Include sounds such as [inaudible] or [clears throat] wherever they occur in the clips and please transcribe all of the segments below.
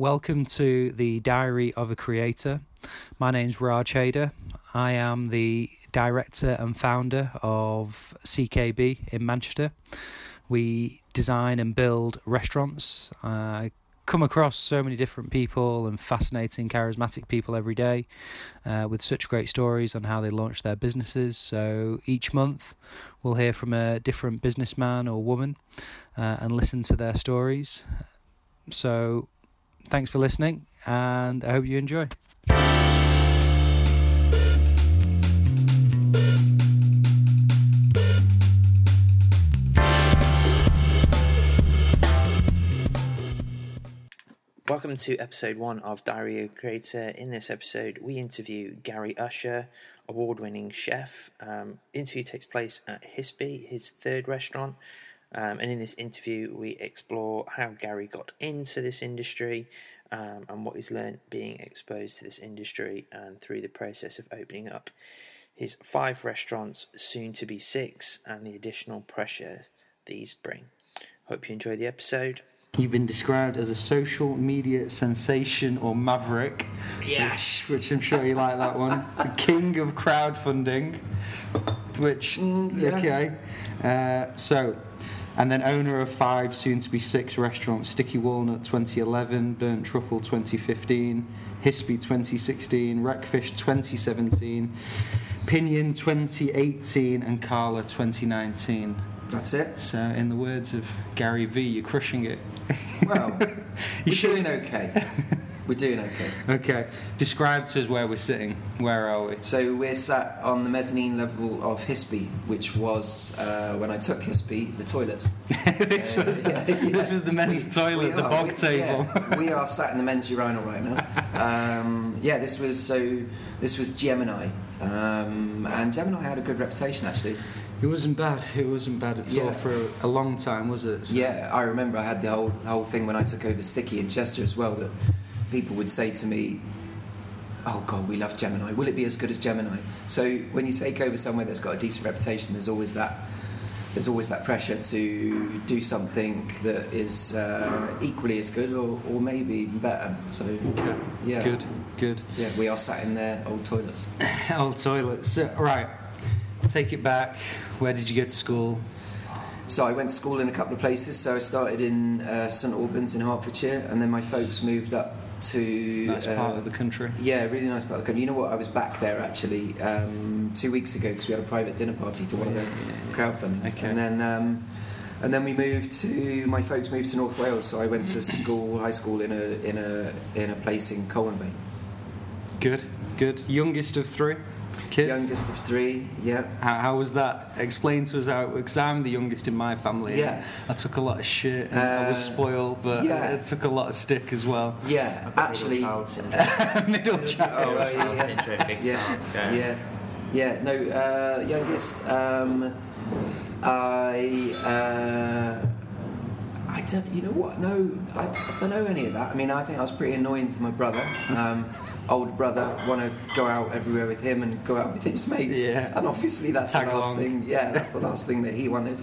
welcome to the Diary of a Creator. My name's Raj Haider. I am the director and founder of CKB in Manchester. We design and build restaurants. I come across so many different people and fascinating, charismatic people every day uh, with such great stories on how they launch their businesses. So each month we'll hear from a different businessman or woman uh, and listen to their stories. So thanks for listening, and I hope you enjoy. Welcome to episode one of Diary of Creator. In this episode, we interview Gary Usher, award winning chef. Um, interview takes place at Hispi, his third restaurant. Um, and in this interview, we explore how Gary got into this industry um, and what he's learned being exposed to this industry and through the process of opening up his five restaurants, soon to be six, and the additional pressure these bring. Hope you enjoy the episode. You've been described as a social media sensation or maverick. Yes. Which, which I'm sure you like that one. the king of crowdfunding. Which, Mm, yeah. okay. Uh, so, and then owner of five, soon to be six restaurants Sticky Walnut 2011, Burnt Truffle 2015, Hispi 2016, Wreckfish 2017, Pinion 2018, and Kala 2019. That's it. So, in the words of Gary V, you're crushing it. Well, [laughs] You should- doing okay. [laughs] We're doing okay. Okay, describe to us where we're sitting. Where are we? So we're sat on the mezzanine level of Hispi, which was uh, when I took Hispi, the toilets. [laughs] this So, was the, yeah, yeah. this was the men's We- toilet, we the are, bog we- table. yeah, we are sat in the men's urinal right now. [laughs] Um, yeah, this was so. This was Gemini, um, and Gemini had a good reputation actually. It wasn't bad. It wasn't bad at all for a long time, was it? So- Yeah, I remember I had the whole the whole thing when I took over Sticky in Chester as well. That people would say to me, "Oh God, we love Gemini. Will it be as good as Gemini?" So when you take over somewhere that's got a decent reputation, there's always that there's always that pressure to do something that is uh, equally as good or, or maybe even better. So Okay. yeah, Good. Good. Yeah, we are sat in their old toilets. [laughs] Old toilets So, right. Take it back. Where did you go to school? So I went to school in a couple of places. So I started in uh, St Albans in Hertfordshire, and then my folks moved up to nice part uh, of the country. Yeah, really nice part of the country. You know what? I was back there actually um, two weeks ago because we had a private dinner party for one of the crowdfundings, Okay. and then um, and then we moved to my folks moved to North Wales. So I went to school, high school in a in a in a place in Colwyn Bay. Good. Good. Youngest of three kids. Youngest of three. Yeah. How, how was that? Explain to us how. Because I'm the youngest in my family. Yeah. I took a lot of shit. And I was Uh, spoiled, but yeah. it took a lot of stick as well. Yeah. Actually. [laughs] Middle child syndrome. Middle child. Oh, right, yeah, yeah. syndrome, big yeah, time. yeah, yeah. No, uh, youngest. Um, I. Uh, I don't. You know what? No, I don't know any of that. I mean, I think I was pretty annoying to my brother. Um, older brother, want to go out everywhere with him and go out with his mates. Yeah. And obviously, that's Tag the last along. thing. Yeah, that's the last thing that he wanted.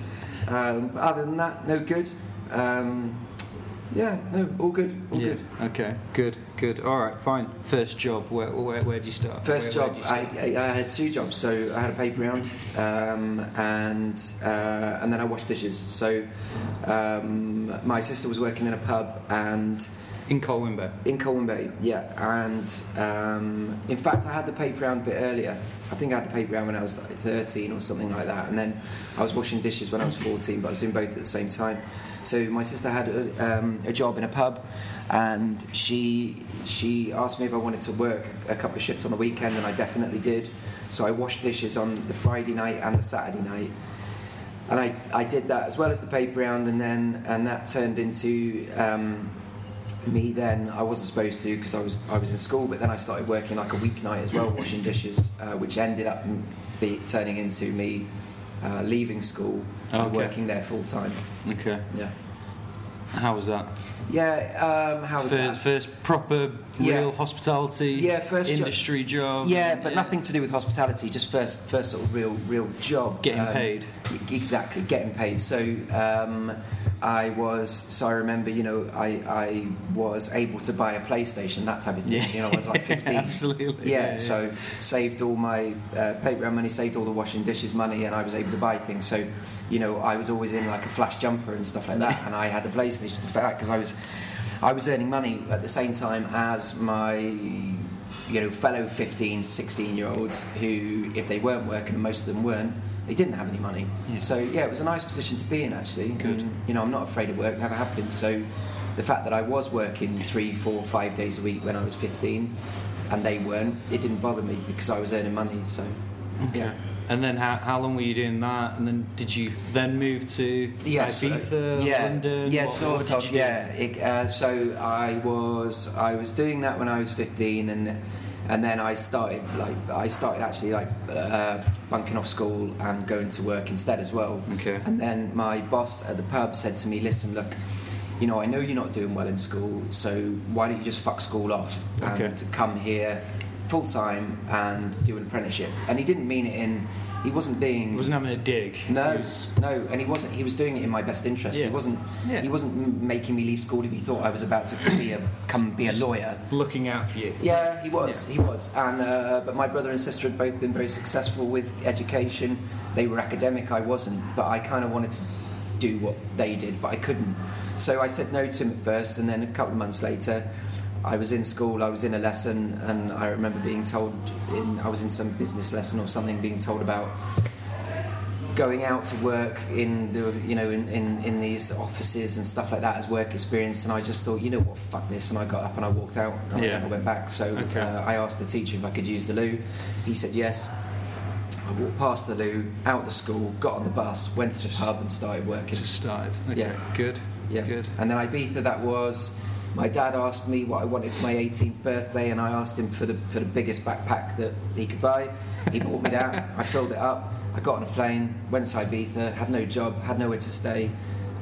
Um, but other than that, no good. Um, yeah, no, all good, all yeah. good. Okay. Good. Good. All right. Fine. First job. Where where where did you start? First Where- job, where I, I, I had two jobs. So I had a paper round, um, and uh, and then I washed dishes. So um, my sister was working in a pub, and start? In Colwyn Bay. in Colwyn Bay, yeah. And um, in fact, I had the paper round a bit earlier. I think I had the paper round when I was like 13 or something like that. And then I was washing dishes when I was 14, but I was doing both at the same time. So my sister had a, um, a job in a pub, and she she asked me if I wanted to work a couple of shifts on the weekend, and I definitely did. So I washed dishes on the Friday night and the Saturday night. And I, I did that as well as the paper round, and then and that turned into um, me then I wasn't supposed to because I was I was in school, but then I started working like a weeknight as well, washing dishes, uh, which ended up be, turning into me uh, leaving school and Okay. working there full time. Okay. Yeah, How was that? yeah. Um, how was First, that? first proper Yeah. real hospitality. Yeah, first jo- industry job. Yeah, but nothing to do with hospitality. Just first, first sort of real, real job. Getting Um, paid. Exactly, getting paid. So um, I was so I remember you know I I was able to buy a PlayStation that type of thing. Yeah. You know I was like [laughs] 15. Absolutely. Yeah, Yeah, yeah. so saved all my uh, paper money, saved all the washing dishes money, and I was able to buy things. So, you know, I was always in like a flash jumper and stuff like that, and I had the PlayStation stuff like that because I was, I was earning money at the same time as my, you know, fellow 15, 16 year olds who, if they weren't working, and most of them weren't, they didn't have any money. Yeah. So yeah, it was a nice position to be in actually. Good. And, you know, I'm not afraid of work, never have been. So. The fact that I was working three, four, five days a week when I was 15, and they weren't, it didn't bother me because I was earning money. So, Okay. yeah. And then how, how long were you doing that? And then did you then move to Yes, uh, Ibiza, yeah, London? yeah, What- sort what of, yeah. It, uh, so I was I was doing that when I was 15, and and then I started like I started actually like uh, bunking off school and going to work instead as well. Okay. And then my boss at the pub said to me, "Listen, look." You know, I know you're not doing well in school, so why don't you just fuck school off and Okay. to come here full time and do an apprenticeship? And he didn't mean it in. He wasn't being. He wasn't having a dig. No, was no, and he wasn't. He was doing it in my best interest. Yeah. He wasn't. Yeah. He wasn't making me leave school if he thought I was about to be a come be a lawyer. looking out for you. Yeah, he was. He was. And uh, but my brother and sister had both been very successful with education. They were academic. I wasn't, but I kind of wanted to do what they did, but I couldn't. So I said no to him at first, and then a couple of months later. I was in school, I was in a lesson, and I remember being told, in, I was in some business lesson or something, being told about going out to work in the you know in, in, in these offices and stuff like that as work experience and I just thought you know what fuck this and I got up and I walked out and Yeah. I never went back so Okay. uh, I asked the teacher if I could use the loo he said yes I walked past the loo out of the school got on the bus went to the pub and started working Just started. Okay, Yeah. good. yeah Good. and then Ibiza that was my dad asked me what I wanted for my 18th birthday and I asked him for the for the biggest backpack that he could buy he bought me that I filled it up I got on a plane went to Ibiza had no job had nowhere to stay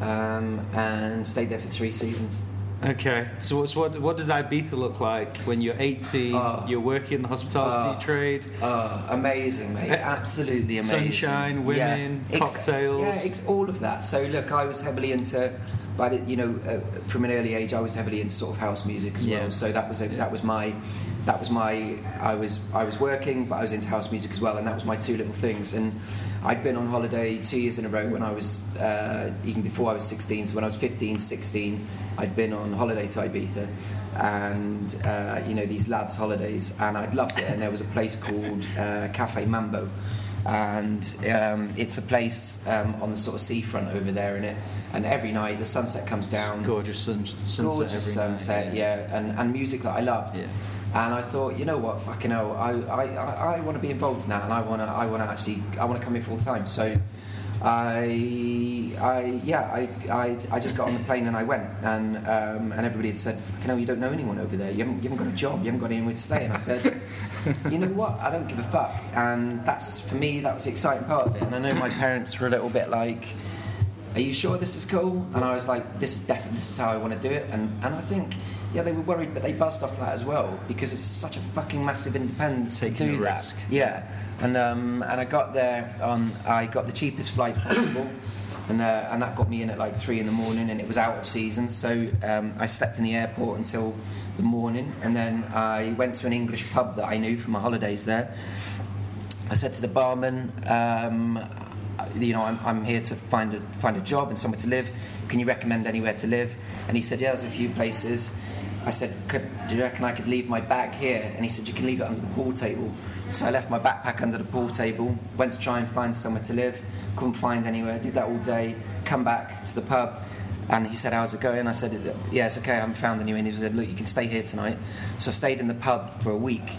um, and stayed there for three seasons Okay, so what's, what what does Ibiza look like when you're 18? Oh. Ah. you're working in the hospitality Oh. trade. Oh, amazing, mate! Eh, Absolutely amazing. Sunshine, women, cocktails. Yeah, ex- all of that. So look, I was heavily into, but it- you know, uh, from an early age, I was heavily into sort of house music as Yeah. well. So that was a, Yeah. that was my, that was my. I was I was working, but I was into house music as well, and that was my two little things. And I'd been on holiday two years in a row when I was uh, even before I was 16. So when I was 15, 16, I'd been on holiday to Ibiza, and uh, you know these lads' holidays, and I'd loved it. And there was a place called uh, Cafe Mambo, and um, it's a place um, on the sort of seafront over there in it. And every night the sunset comes down, Gorgeous sun, sunset. gorgeous every night, sunset, yeah, and, and music that I loved. Yeah. And I thought, you know what, fucking hell, I, I, I, I want to be involved in that, and I want to, I want to actually, I want to come here full time. So, I, I, yeah, I, I, I just got on the [clears throat] plane and I went, and um, and everybody had said, fucking hell, you don't know anyone over there, you haven't, you haven't got a job, you haven't got anywhere to stay. And I said, [laughs] you know what, I don't give a fuck. And that's for me, that was the exciting part of it. And I know my [clears throat] parents were a little bit like are you sure this is cool? And I was like, this is definitely, this is how I want to do it. And, and I think, yeah, they were worried, but they buzzed off that as well because it's such a fucking massive independence Taking to do that. risk. Yeah. And, um, and I got there on, I got the cheapest flight possible. And, uh, and that got me in at like three in the morning and it was out of season. So um, I slept in the airport until the morning. And then I went to an English pub that I knew from my holidays there. I said to the barman, um, you know, I'm, I'm here to find a find a job and somewhere to live. Can you recommend anywhere to live? And he said, yeah, there's a few places. I said, could, do you reckon I could leave my bag here? And he said, you can leave it under the pool table. So I left my backpack under the pool table, went to try and find somewhere to live, couldn't find anywhere, did that all day, come back to the pub, and he said, How's it going? I said, Yeah, it's okay, I haven't found anyone. And he said, Look, you can stay here tonight. So I stayed in the pub for a week.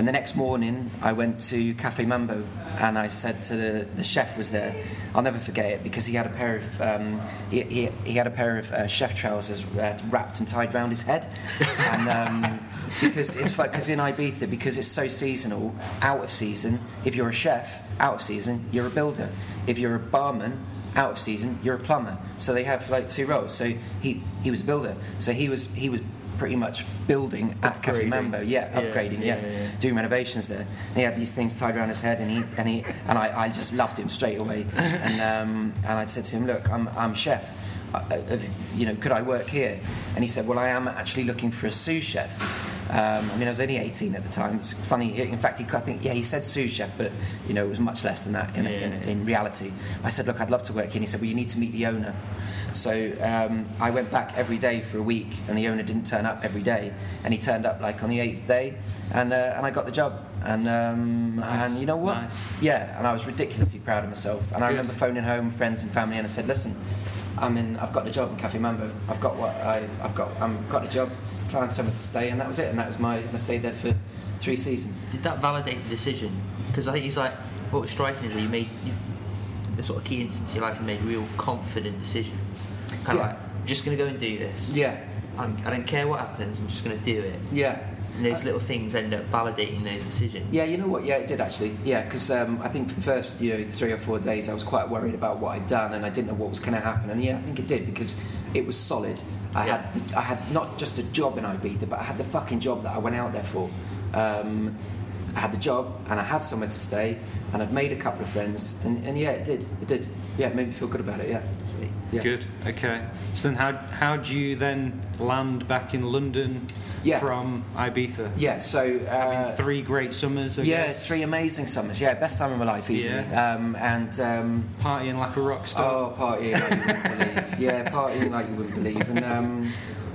And the next morning, I went to Cafe Mambo and I said to the, the chef was there. I'll never forget it because he had a pair of um, he, he, he had a pair of uh, chef trousers uh, wrapped and tied round his head, [laughs] and um, because it's because in Ibiza because it's so seasonal, out of season. If you're a chef, out of season, you're a builder. If you're a barman, out of season, you're a plumber. So they have like two roles. So he he was a builder. So he was he was pretty much building at Cafe. Mambo. Yeah, upgrading. Yeah, yeah, yeah. doing renovations there. And he had these things tied around his head, and he and he and I, I just loved him straight away. [laughs] And um, and I said to him, look, I'm I'm chef. uh, you know, could I work here? And he said, well, I am actually looking for a sous chef. Um, I mean, I was only 18 at the time. It's funny. In fact, he, I think, yeah, he said sous chef, but you know, it was much less than that in, Yeah, in, in reality. I said, look, I'd love to work here. And he said, well, you need to meet the owner. So um, I went back every day for a week, and the owner didn't turn up every day, and he turned up like on the eighth day, and uh, and I got the job. And um, Nice, and you know what? nice. Yeah, and I was ridiculously proud of myself. And I remember phoning home friends and family, and I said, listen, I'm in. I've got the job in Cafe Mambo. I've got what I, I've got. I'm got the job. Found somewhere to stay, and that was it. And that was my. I stayed there for three seasons. Did that validate the decision? Because I think it's like what was striking is that you made you, the sort of key instance in your life. You made real confident decisions. Kind of Yeah. like, I'm just going to go and do this. Yeah, I don't, I don't care what happens. I'm just going to do it. yeah. And those little things end up validating those decisions. Yeah, you know what? Yeah, it did actually. Yeah, because um, I think for the first you know three or four days, I was quite worried about what I'd done, and I didn't know what was going to happen. And yeah, I think it did because it was solid. I Yeah. had I had not just a job in Ibiza, but I had the fucking job that I went out there for. Um, I had the job, and I had somewhere to stay, and I've made a couple of friends, and, and yeah, it did. It did. Yeah, it made me feel good about it. Yeah. Sweet. Yeah. Good. Okay. So then, how how do you then land back in London Yeah. from Ibiza? Yeah. So. Uh, I mean, three great summers. I yeah, guess. three amazing summers. Yeah, best time of my life, easily. Yeah. Um, and um, Partying like a rock star. Oh, partying like you wouldn't believe. [laughs] Yeah, partying like you wouldn't believe. And um,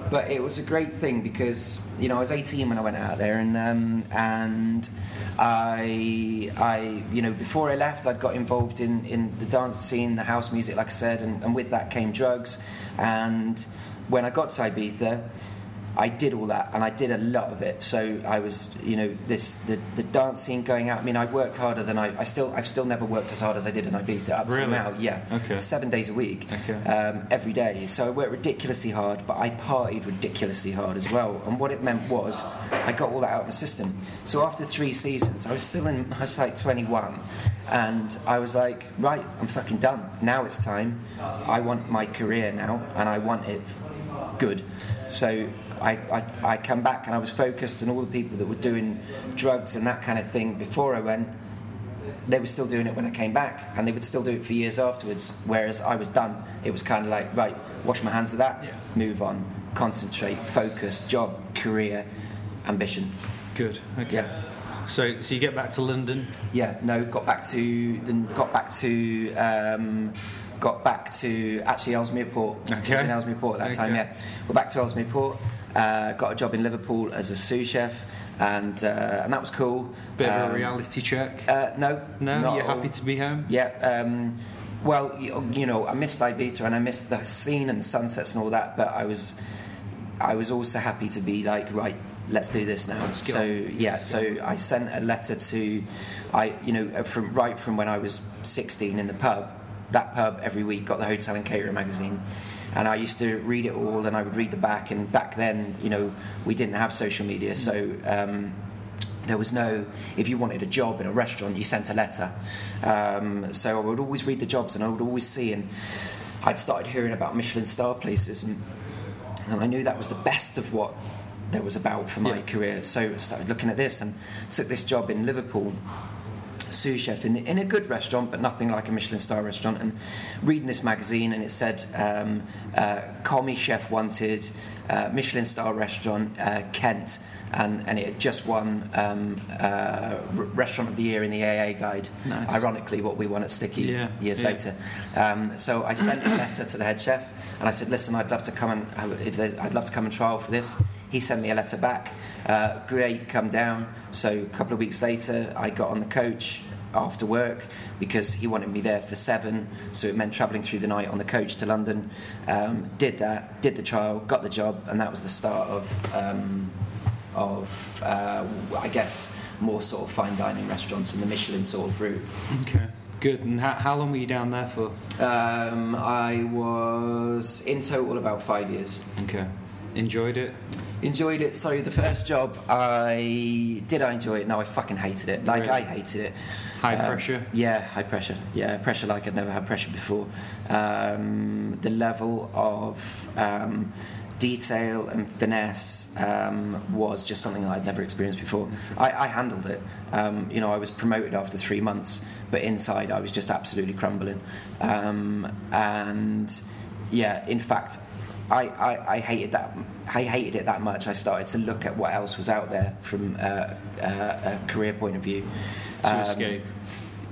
but it was a great thing because you know I was 18 when I went out there, and um, and I I you know before I left I'd got involved in in the dance scene, the house music, like I said, and, and with that came drugs. And when I got to Ibiza. I did all that, and I did a lot of it. So I was, you know, this the, the dance scene going out. I mean, I worked harder than I. I still, I've still never worked as hard as I did in Ibiza up Really? now. Yeah, Okay. seven days a week, Okay. um, every day. So I worked ridiculously hard, but I partied ridiculously hard as well. And what it meant was, I got all that out of my system. So after three seasons, I was still in. I was like 21, and I was like, right, I'm fucking done. Now it's time. I want my career now, and I want it good. So I, I, I come back and I was focused on all the people that were doing drugs and that kind of thing before I went. They were still doing it when I came back, and they would still do it for years afterwards. Whereas I was done. It was kind of like, right, wash my hands of that, Yeah. move on, concentrate, focus, job, career, ambition. Good. Okay. Yeah. So so you get back to London. Yeah, no, got back to then got back to um, got back to actually Ellesmere Port. I was Okay. in Ellesmere Port at that time. Okay. Yeah, got back to Ellesmere Port. Uh, got a job in Liverpool as a sous chef, and uh, and that was cool. Bit of a Um, reality check. Uh, no, No, you're happy to be home. Yeah. Um, well, you, you know, I missed Ibiza and I missed the scene and the sunsets and all that, but I was, I was also happy to be like, right, let's do this now. Let's so yeah, Let's so get I sent a letter to, I, you know, from right from when I was 16 in the pub, that pub every week got the Hotel and Caterer magazine. And I used to read it all, and I would read the back. And back then, you know, we didn't have social media, so um, there was no if you wanted a job in a restaurant you sent a letter um, so i would always read the jobs and i would always see and i'd started hearing about michelin star places and, and i knew that was the best of what there was about for my Yeah. career so i started looking at this and took this job in liverpool sous chef in, the, in a good restaurant, but nothing like a Michelin star restaurant. And reading this magazine, and it said, um, uh, "Commis chef wanted, uh, Michelin star restaurant, uh, Kent," and, and it had just won um, uh, Restaurant of the Year in the AA Guide. Nice. Ironically, what we won at Sticky Yeah, years yeah. later. Um, so I sent a letter to the head chef, and I said, "Listen, I'd love to come and if I'd love to come and trial for this." He sent me a letter back. Uh, great, come down. So a couple of weeks later, I got on the coach after work because he wanted me there for seven. So it meant travelling through the night on the coach to London. Um, did that, did the trial, got the job, and that was the start of um, of uh, I guess more sort of fine dining restaurants and the Michelin sort of route. Okay. Good. And how, how long were you down there for? Um, I was in total about five years. Okay. Enjoyed it. Enjoyed it. So the first job, I did. I enjoy it. No, I fucking hated it. Like Really? I hated it. High Um, pressure. Yeah, high pressure. Yeah, pressure like I'd never had pressure before. Um, the level of um, detail and finesse um, was just something that I'd never experienced before. I, I handled it. Um, you know, I was promoted after three months, but inside I was just absolutely crumbling. Um, and yeah, in fact, I, I, I hated that. I hated it that much. I started to look at what else was out there from uh, uh, a career point of view. To Um, escape.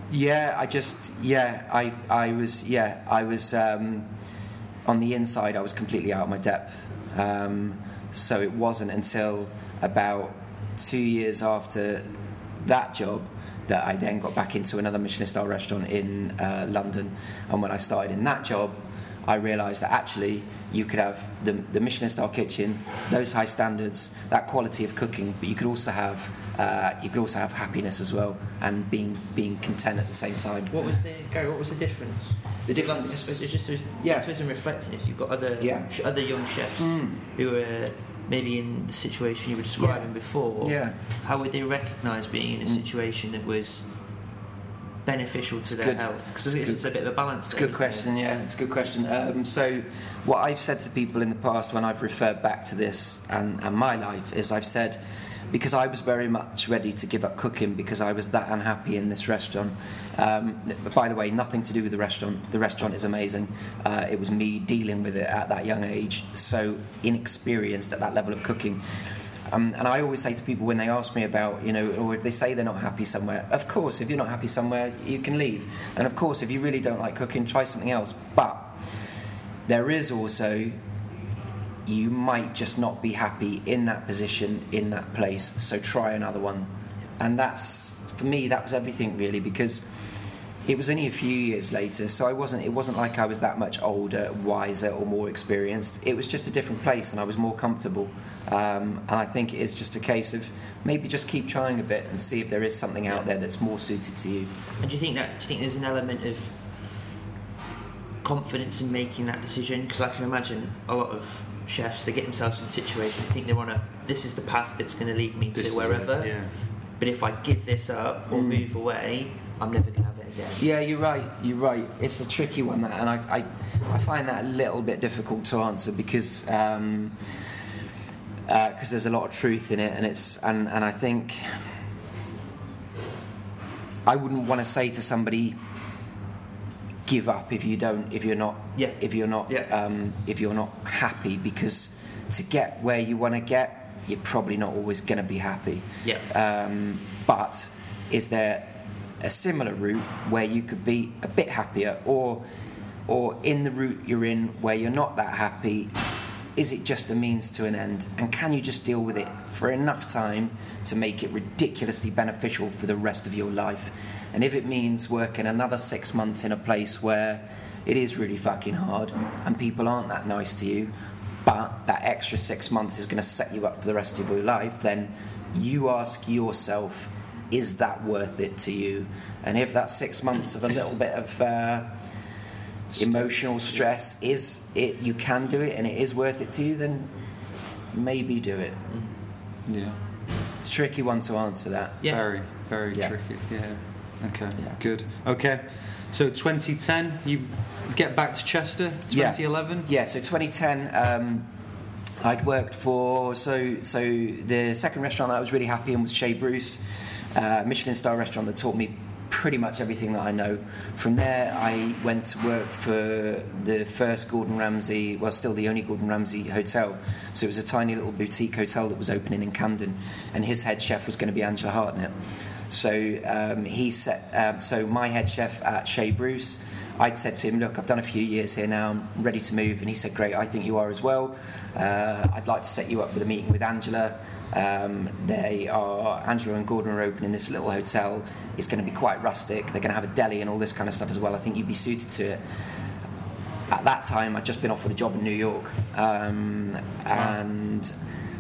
Yeah, I just yeah, I I was yeah, I was um, on the inside. I was completely out of my depth. Um, so it wasn't until about two years after that job that I then got back into another Michelin star restaurant in uh, London. And when I started in that job, I realised that actually you could have the, the Michelin star kitchen, those high standards, that quality of cooking, but you could also have uh, you could also have happiness as well and being being content at the same time. What was the Gary? What was the difference? The difference- suppose it's just Yeah. I suppose in reflecting, if you've got other Yeah. other young chefs Mm. who are maybe in the situation you were describing before, Yeah. how would they recognise being in a Mm. situation that was beneficial to It's their good. health? Because It's it's a bit of a balance. It's a good isn't it? question, yeah, it's a good question. Um, so, what I've said to people in the past when I've referred back to this and, and my life is I've said, because I was very much ready to give up cooking because I was that unhappy in this restaurant. Um, by the way, nothing to do with the restaurant. The restaurant is amazing. Uh, it was me dealing with it at that young age, so inexperienced at that level of cooking. Um, and I always say to people when they ask me about, you know, or if they say they're not happy somewhere, of course, if you're not happy somewhere, you can leave. And of course, if you really don't like cooking, try something else. But there is also, you might just not be happy in that position, in that place, so try another one. And that's, for me, that was everything really, because it was only a few years later, so I wasn't. It wasn't like I was that much older, wiser, or more experienced. It was just a different place, and I was more comfortable. Um, and I think it is just a case of maybe just keep trying a bit and see if there is something out there that's more suited to you. And do you think that? Do you think there's an element of confidence in making that decision? Because I can imagine a lot of chefs they get themselves in a situation, they think they're on a this is the path that's going to lead me This to is- wherever. Yeah. But if I give this up or Mm. move away, I'm never going to have it again. Yeah, you're right. You're right. It's a tricky one, that, and I, I, I find that a little bit difficult to answer because um, uh 'cause there's a lot of truth in it, and it's and, and I think I wouldn't want to say to somebody, give up if you don't if you're not Yeah. if you're not Yeah. um, if you're not happy because to get where you want to get, you're probably not always going to be happy. Yeah. Um, but is there a similar route where you could be a bit happier, or or in the route you're in where you're not that happy? Is it just a means to an end? And can you just deal with it for enough time to make it ridiculously beneficial for the rest of your life? And if it means working another six months in a place where it is really fucking hard and people aren't that nice to you, but that extra six months is going to set you up for the rest of your life, then you ask yourself, is that worth it to you? And if that six months of a little bit of uh, emotional stress is it, you can do it and it is worth it to you, then maybe do it. Yeah. It's a tricky one to answer that. Yeah. Very, very Yeah. tricky. Yeah. Okay. Yeah. Good. Okay. So 2010, you get back to Chester. 2011. Yeah, so 2010, um, I'd worked for so so the second restaurant that I was really happy in was Chez Bruce, uh, Michelin star restaurant that taught me pretty much everything that I know. From there, I went to work for the first Gordon Ramsay, well, still the only Gordon Ramsay hotel. So it was a tiny little boutique hotel that was opening in Camden, and his head chef was going to be Angela Hartnett. So um, he set. Um, so my head chef at Chez Bruce, I'd said to him, "Look, I've done a few years here now. I'm ready to move." And he said, "Great, I think you are as well. Uh, I'd like to set you up with a meeting with Angela. Um, they are Angela and Gordon are opening this little hotel. It's going to be quite rustic. They're going to have a deli and all this kind of stuff as well. I think you'd be suited to it." At that time, I'd just been offered a job in New York, um, and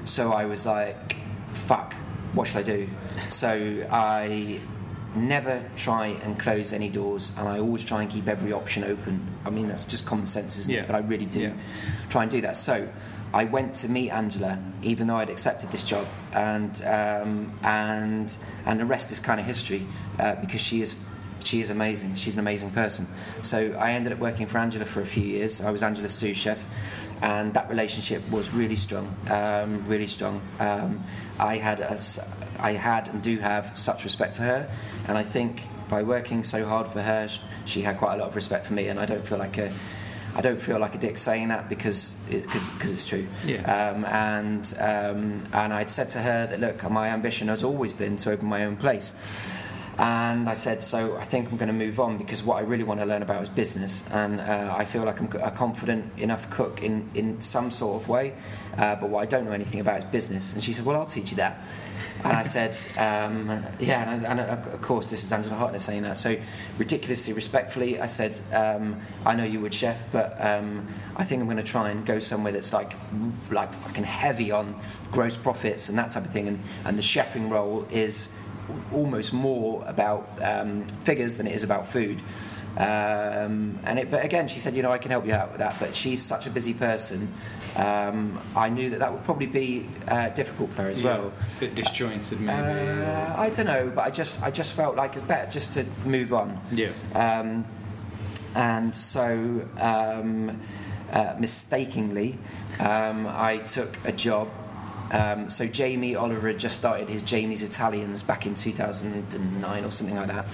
so I was like, "Fuck, what should I do?" So I never try and close any doors, and I always try and keep every option open. I mean, that's just common sense, isn't Yeah. it? But I really do Yeah. try and do that. So I went to meet Angela, even though I'd accepted this job, and um, and and the rest is kind of history uh, because she is. She is amazing. She's an amazing person. So I ended up working for Angela for a few years. I was Angela's sous chef, and that relationship was really strong, um, really strong. Um, I had a I had and do have such respect for her, and I think by working so hard for her, she had quite a lot of respect for me. And I don't feel like a I don't feel like a dick saying that because because it's true. Yeah. Um, and um, and I'd said to her that look, my ambition has always been to open my own place. And I said, so I think I'm going to move on because what I really want to learn about is business, and uh, I feel like I'm a confident enough cook in, in some sort of way, uh, but what I don't know anything about is business. And she said, well, I'll teach you that. And I said, um, yeah, and, I, and of course, this is Angela Hartnett saying that. So, ridiculously respectfully, I said, um, I know you would, chef, but um, I think I'm going to try and go somewhere that's like, like fucking heavy on gross profits and that type of thing. And, and the chefing role is almost more about um, figures than it is about food. Um, and it, but again, she said, you know, I can help you out with that. But she's such a busy person. Um, I knew that that would probably be uh, difficult for her as Yeah, well. a bit disjointed, maybe. Uh, I don't know, but I just I just felt like it better just to move on. yeah. Um, and so, um, uh, mistakenly, um, I took a job. Um, so Jamie Oliver had just started his Jamie's Italians back in 2009 or something like that,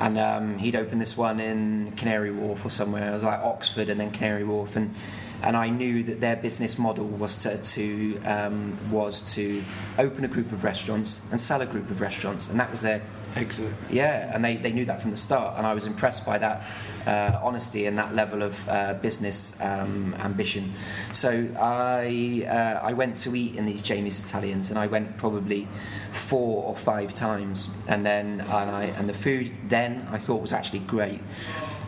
and um, he'd opened this one in Canary Wharf or somewhere. It was like Oxford and then Canary Wharf, and and I knew that their business model was to, to um, was to open a group of restaurants and sell a group of restaurants, and that was their Exit. yeah, and they, they knew that from the start, and I was impressed by that uh, honesty and that level of uh, business um, ambition. So I uh, I went to eat in these Jamie's Italians, and I went probably four or five times, and then and I and the food then I thought was actually great.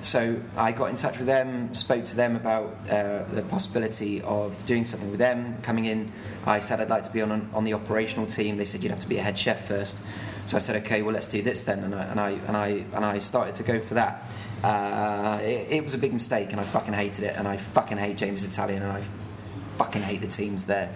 So I got in touch with them, spoke to them about uh, the possibility of doing something with them. Coming in, I said I'd like to be on on the operational team. They said you'd have to be a head chef first. So I said, okay, well let's do this then, and I and I and I, and I started to go for that. Uh, it, it was a big mistake, and I fucking hated it, and I fucking hate Jamie's Italian, and I fucking hate the teams there.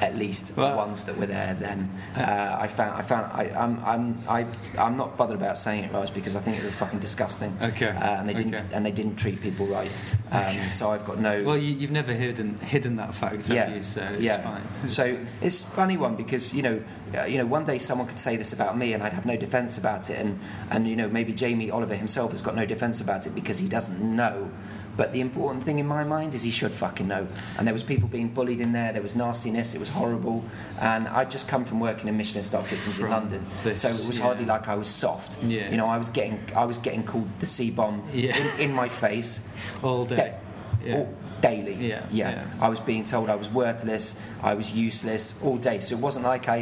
At least Well- the ones that were there then. Uh, I found I found I, I'm I'm I, I'm not bothered about saying it, Raj, because I think it was fucking disgusting. Okay. Uh, and they didn't Okay. and they didn't treat people right. Um, Okay. So I've got no. Well, you, you've never hidden hidden that fact, have yeah, you? So it's yeah. fine. [laughs] So it's a funny one because you know, uh, you know, one day someone could say this about me and I'd have no defence about it, and and you know maybe Jamie Oliver himself has got no defence about it because he doesn't know. But the important thing in my mind is he should fucking know. And there was people being bullied in there. There was nastiness. It was horrible. And I'd just come from working in Michelin star kitchens in London, this, so it was yeah. hardly like I was soft. Yeah. You know, I was getting I was getting called the C bomb Yeah. in, in my face [laughs] all day. da- Yeah. all- daily. Yeah, yeah, yeah. I was being told I was worthless, I was useless all day. So it wasn't like I,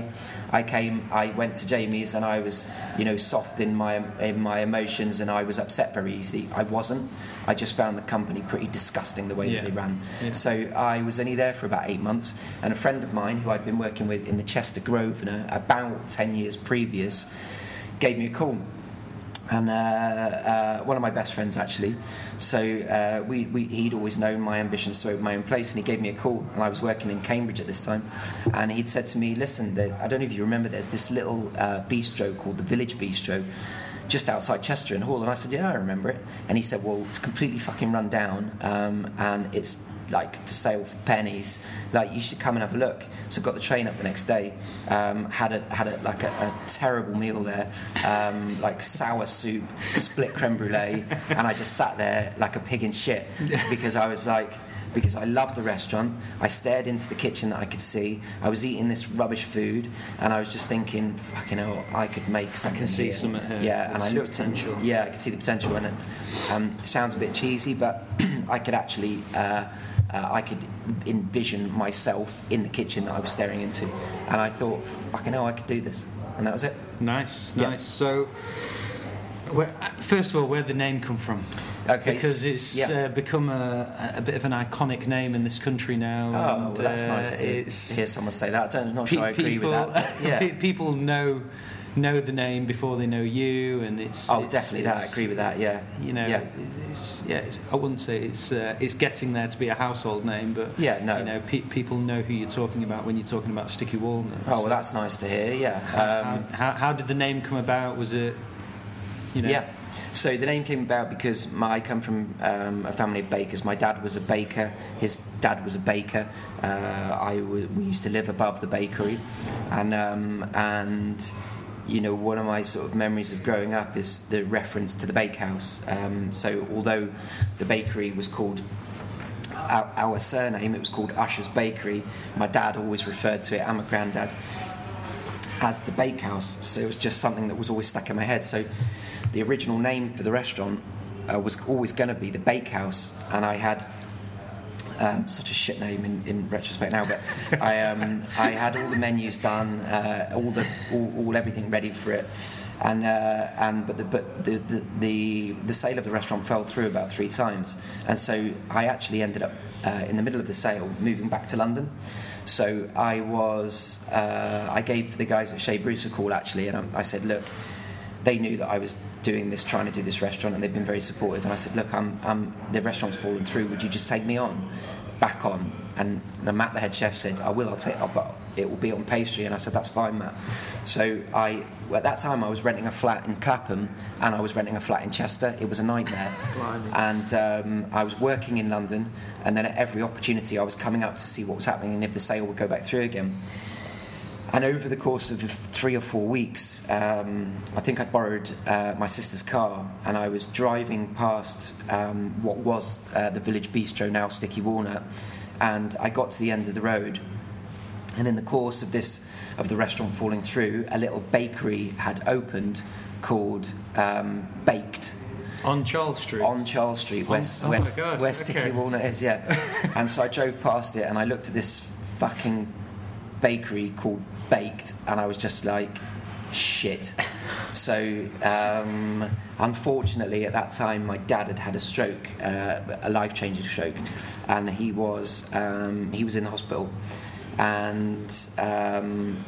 I came, I went to Jamie's and I was, you know, soft in my in my emotions and I was upset very easily. I wasn't. I just found the company pretty disgusting the way Yeah, that they ran. yeah. So I was only there for about eight months, and a friend of mine who I'd been working with in the Chester Grosvenor about ten years previous gave me a call and uh, uh, one of my best friends actually. So uh, we, we, he'd always known my ambitions to open my own place, and he gave me a call. And I was working in Cambridge at this time, and he'd said to me, "Listen, I don't know if you remember, there's this little uh, bistro called the Village Bistro." Just outside Chester and Hoole, and I said, "Yeah, I remember it." And he said, "Well, it's completely fucking run down, um, and it's like for sale for pennies. Like you should come and have a look." So got the train up the next day, um, had a had a like a, a terrible meal there, um, like sour soup, split creme brulee, and I just sat there like a pig in shit [laughs] because I was like. Because I loved the restaurant, I stared into the kitchen that I could see. I was eating this rubbish food, and I was just thinking, "Fucking hell, I could make something." see here. something here. Yeah, and I some looked into potential. yeah, I could see the potential in it. Um, sounds a bit cheesy, but [clears throat] I could actually, uh, uh, I could envision myself in the kitchen that I was staring into, and I thought, fucking hell, I could do this, and that was it. Nice, Yeah. nice. So, where, first of all, where'd the name come from? Okay, Because it's yeah. uh, become a, a bit of an iconic name in this country now. oh, and, well, that's uh, nice to hear someone say that. I'm not pe- sure I agree people, with that. [laughs] yeah. people know know the name before they know you, and it's. Oh, it's- definitely that. I agree with that. Yeah. You know, Yeah. it's, yeah. It's, I wouldn't say it's uh, it's getting there to be a household name, but Yeah. No. you know, pe- people know who you're talking about when you're talking about Sticky Walnuts. oh, well, that's nice to hear. Yeah. Um, how, how, how did the name come about? Was it, you know, Yeah. So the name came about because my, I come from um, a family of bakers. My dad was a baker. His dad was a baker. Uh, I w- we used to live above the bakery, and um, and you know one of my sort of memories of growing up is the reference to the bakehouse. Um, so although the bakery was called our, our surname. It was called Usher's Bakery. My dad always referred to it, and my granddad, as the bakehouse. So it was just something that was always stuck in my head. So the original name for the restaurant uh, was always going to be the Bakehouse, and I had um, such a shit name in, in retrospect now, but I, um, I had all the menus done, uh, all the all, all everything ready for it, and uh, and but the but the, the the sale of the restaurant fell through about three times, and so I actually ended up uh, in the middle of the sale moving back to London. So I was uh, I gave the guys at Chez Bruce a call actually, and I, I said, look they knew that I was doing this, trying to do this restaurant, and they've been very supportive. And I said, look, I'm, I'm, the restaurant's fallen through. Would you just take me on, back on? And the Matt, the head chef, said, I will. I'll take, but it will be on pastry. And I said, that's fine, Matt. So I, at that time, I was renting a flat in Clapham, and I was renting a flat in Chester. It was a nightmare. [laughs] and um, I was working in London, and then at every opportunity, I was coming up to see what was happening and if the sale would go back through again. And over the course of three or four weeks, um, I think I borrowed uh, my sister's car and I was driving past um, what was uh, the village bistro, now Sticky Walnut. And I got to the end of the road. And in the course of this, of the restaurant falling through, a little bakery had opened called um, Baked On Charles Street. on Charles Street, where, oh where, God, where okay. Sticky Walnut is, yeah. [laughs] and so I drove past it and I looked at this fucking bakery called Baked and I was just like, shit. So, um, unfortunately, at that time, my dad had had a stroke, uh, a life-changing stroke, and he was um, he was in the hospital, and um,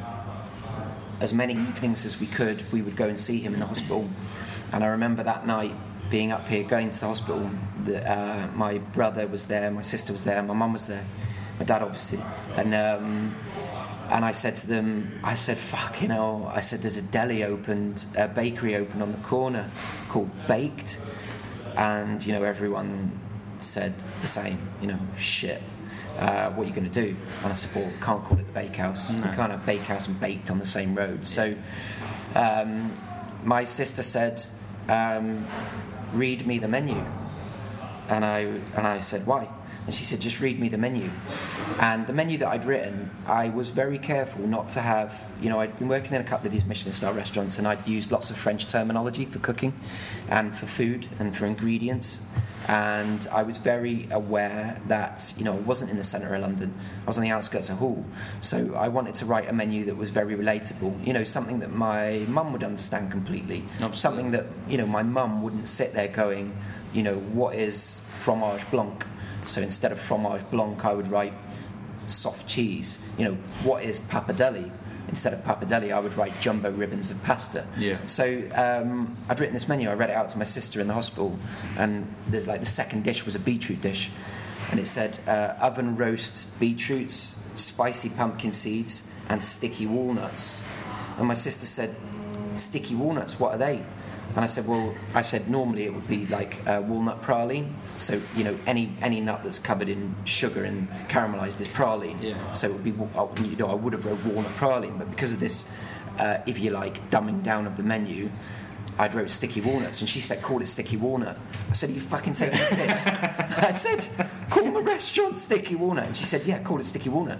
as many evenings as we could, we would go and see him in the hospital. And I remember that night being up here, going to the hospital. The, uh, my brother was there, my sister was there, my mum was there, my dad obviously, and um, and I said to them, I said, "Fuck, you know," I said, "There's a deli opened, a bakery opened on the corner called Baked," and you know everyone said the same, you know, shit. Uh, what are you going to do? And I said, well, can't call it the bakehouse. No. We can't have bakehouse and baked on the same road. So um, my sister said, um, read me the menu. And I, and I said, why? And she said, just read me the menu. And the menu that I'd written, I was very careful not to have, you know, I'd been working in a couple of these Michelin star restaurants and I'd used lots of French terminology for cooking and for food and for ingredients. And I was very aware that, you know, I wasn't in the centre of London, I was on the outskirts of Hoole. So I wanted to write a menu that was very relatable, you know, something that my mum would understand completely. Absolutely. Something that, you know, my mum wouldn't sit there going, you know, what is fromage blanc? So instead of fromage blanc, I would write soft cheese. You know, what is pappardelle? Instead of pappardelle, I would write jumbo ribbons of pasta. Yeah. So um, I'd written this menu. I read it out to my sister in the hospital, and there's like the second dish was a beetroot dish, and it said uh, oven roast beetroots, spicy pumpkin seeds, and sticky walnuts. And my sister said, "Sticky walnuts? What are they?" And I said, "Well, I said normally it would be like uh, walnut praline. So you know, any any nut that's covered in sugar and caramelized is praline. Yeah. So it would be, you know, I would have wrote walnut praline, but because of this, uh, if you like, dumbing down of the menu, I'd wrote sticky walnuts, and she said, "Call it sticky walnut." I said, "Are you fucking taking the piss?" [laughs] I said, "Call my restaurant sticky walnut," and she said, "Yeah, call it sticky walnut."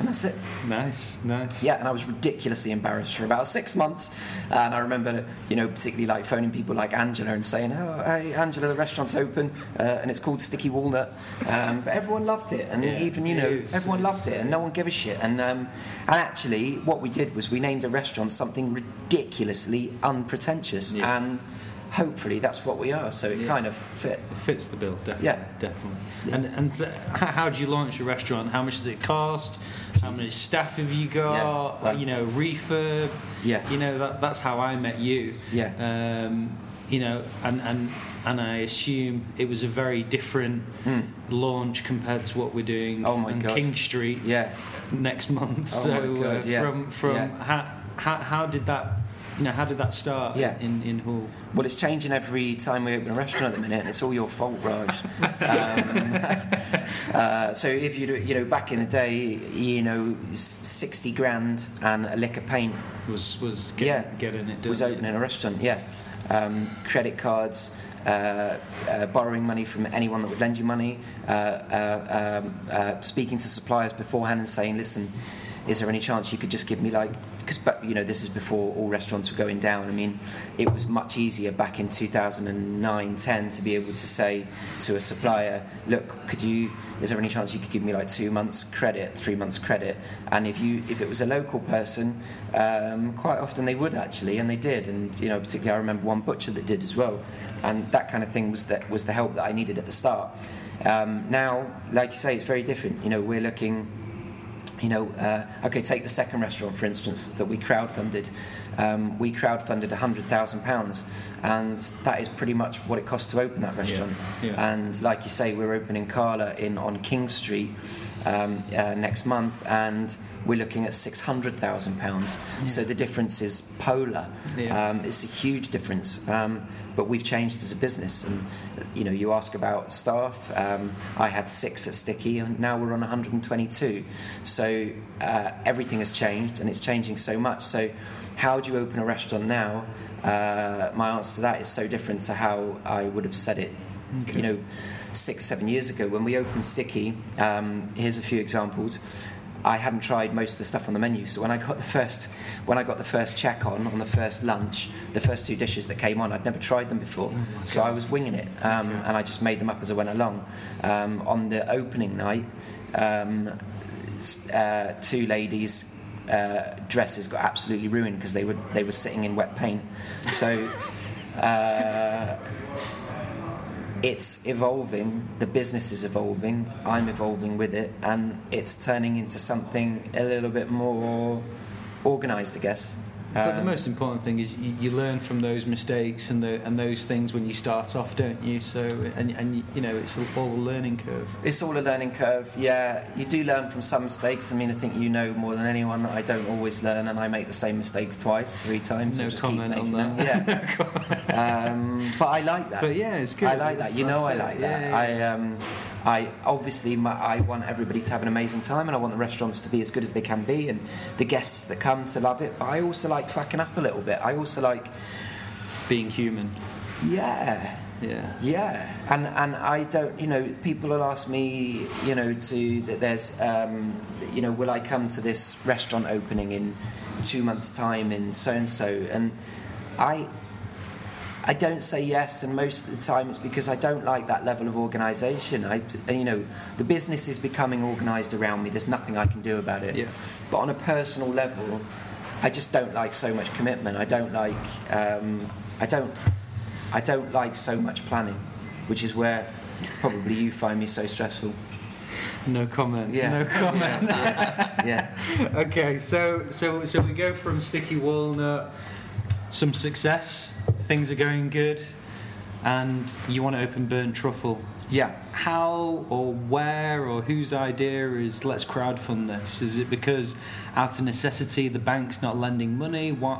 And that's it. Nice, nice. Yeah, and I was ridiculously embarrassed for about six months. And I remember, you know, particularly like phoning people like Angela and saying, "Oh, hey, Angela, the restaurant's open, uh, and it's called Sticky Walnut." Um, but everyone loved it, and Yeah, even you know, is, everyone loved it, and no one gave a shit. And um, and actually, what we did was we named a restaurant something ridiculously unpretentious, Yeah. and hopefully that's what we are. So it Yeah. kind of fit. It fits the bill, definitely. Yeah. definitely. And and so how, do you launch a restaurant? How much does it cost? How many staff have you got? Yeah, well- you know, refurb. Yeah. You know, that, that's how I met you. Yeah. Um, you know, and and and I assume it was a very different launch compared to what we're doing. Oh on God. King Street Yeah. next month. Oh so my God, uh, yeah, from from yeah. how, how how did that know how did that start Yeah. in in Hoole? Well, it's changing every time we open a restaurant at the minute, and it's all your fault, Raj. Um, [laughs] uh, so if you do, you know, back in the day, you know, sixty grand and a lick of paint Was was get, Yeah. getting it done. was opening a restaurant. Yeah, um, credit cards, uh, uh, borrowing money from anyone that would lend you money, uh, uh, um, uh, speaking to suppliers beforehand and saying, listen, is there any chance you could just give me like because but you know this is before all restaurants were going down. I mean it was much easier back in 2009 10 to be able to say to a supplier look could you is there any chance you could give me like two months credit three months credit? And if you if it was a local person um, quite often they would actually and they did. And you know particularly i remember one butcher that did as well. And that kind of thing was that was the help that i needed at the start. Um, now like you say it's very different. You know we're looking you know, uh, okay, take the second restaurant for instance that we crowdfunded. Um, we crowdfunded £100,000, and that is pretty much what it cost to open that restaurant. Yeah, yeah. And like you say, we're opening Kala in on King Street um, uh, next month, and we're looking at £600,000. So the difference is polar. Yeah. Um, it's a huge difference. But we've changed as a business, and you know, you ask about staff. Um, I had six at Sticky, and now we're on 122. So uh, everything has changed, and it's changing so much. So, how do you open a restaurant now? Uh, my answer to that is so different to how I would have said it. You know, six, seven years ago when we opened Sticky. Um, here's a few examples. I hadn't tried most of the stuff on the menu, so when I got the first when I got the first check on on the first lunch, the first two dishes that came on, I'd never tried them before, so I was winging it, um, and I just made them up as I went along. Um, on the opening night, um, uh, two ladies. Uh, dresses got absolutely ruined because they were they were sitting in wet paint. So [laughs] uh, it's evolving, the business is evolving, I'm evolving with it, and it's turning into something a little bit more organised, I guess. But the Um, most important thing is you, you learn from those mistakes and the, and those things when you start off, don't you? So and and you know it's all a learning curve. It's all a learning curve, yeah. You do learn from some mistakes. I mean, I think you know more than anyone that I don't always learn, and I make the same mistakes twice, three times. No comment keep on that. them. Yeah. [laughs] um, but I like that. But yeah, it's good. I like that. You know, I like it. that. Yeah, yeah. I um, I obviously my, I want everybody to have an amazing time, and I want the restaurants to be as good as they can be, and the guests that come to love it. But I also like fucking up a little bit. I also like, Being human. yeah. Yeah. Yeah, and and I don't, you know, people will ask me, you know, to that there's, um, you know, will I come to this restaurant opening in two months' time in so and so, and I. I don't say yes, and most of the time it's because I don't like that level of organisation. I, you know, the business is becoming organised around me. There's nothing I can do about it. Yeah. But on a personal level, I just don't like so much commitment. I don't like. Um, I don't. I don't like so much planning, which is where probably you find me so stressful. No comment. Yeah. No comment. [laughs] Yeah. yeah. [laughs] okay, so so so we go from sticky walnut, some success, things are going good, and you want to open Burnt Truffle. Yeah. How or where or whose idea is let's crowdfund this? Is it because out of necessity the bank's not lending money? What,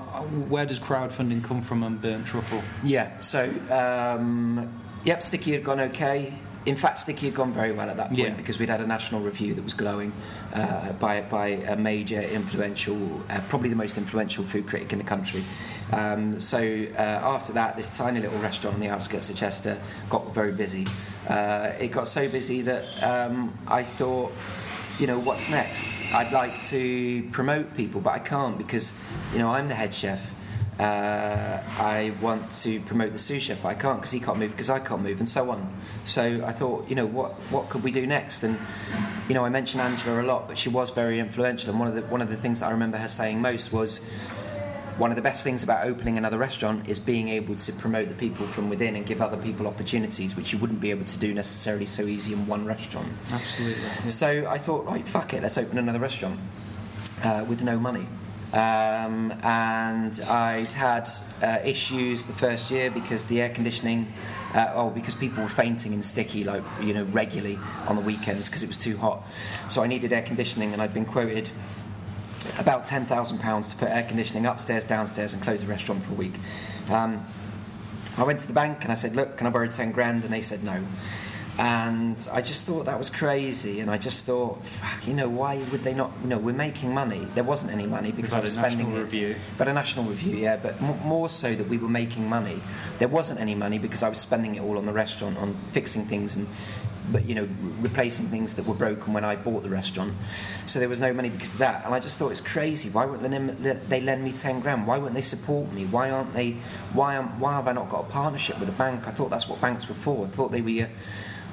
where does crowdfunding come from on burnt truffle? Yeah. So, um, yep, Sticky had gone okay. In fact, Sticky had gone very well at that point Yeah. because we'd had a national review that was glowing uh, by by a major influential, uh, probably the most influential food critic in the country. Um, so uh, after that, this tiny little restaurant on the outskirts of Chester got very busy. Uh, it got so busy that um, I thought you know, what's next? I'd like to promote people, but I can't because, you know, I'm the head chef. Uh, I want to promote the sous chef, but I can't because he can't move because I can't move, and so on. So I thought, you know, what what could we do next? And you know, I mentioned Angela a lot, but she was very influential. And one of the one of the things that I remember her saying most was, one of the best things about opening another restaurant is being able to promote the people from within and give other people opportunities, which you wouldn't be able to do necessarily so easy in one restaurant. Absolutely. So I thought, right, fuck it, let's open another restaurant uh, with no money. Um, and I'd had uh, issues the first year because the air conditioning, uh, oh, because people were fainting and sticky, like, you know, regularly on the weekends because it was too hot. So I needed air conditioning, and I'd been quoted about £10,000 to put air conditioning upstairs, downstairs, and close the restaurant for a week. Um, I went to the bank and I said, Look, can I borrow 10 grand? And they said no. And I just thought that was crazy, and I just thought, fuck, you know, why would they not? You know, we're making money. There wasn't any money because I was a national spending it. review. But a national review, yeah. But m- more so that we were making money. There wasn't any money because I was spending it all on the restaurant, on fixing things and, but you know, replacing things that were broken when I bought the restaurant. So there was no money because of that. And I just thought it's crazy. Why wouldn't they, they lend me ten grand? Why wouldn't they support me? Why aren't they? Why am, Why have I not got a partnership with a bank? I thought that's what banks were for. I thought they were. uh,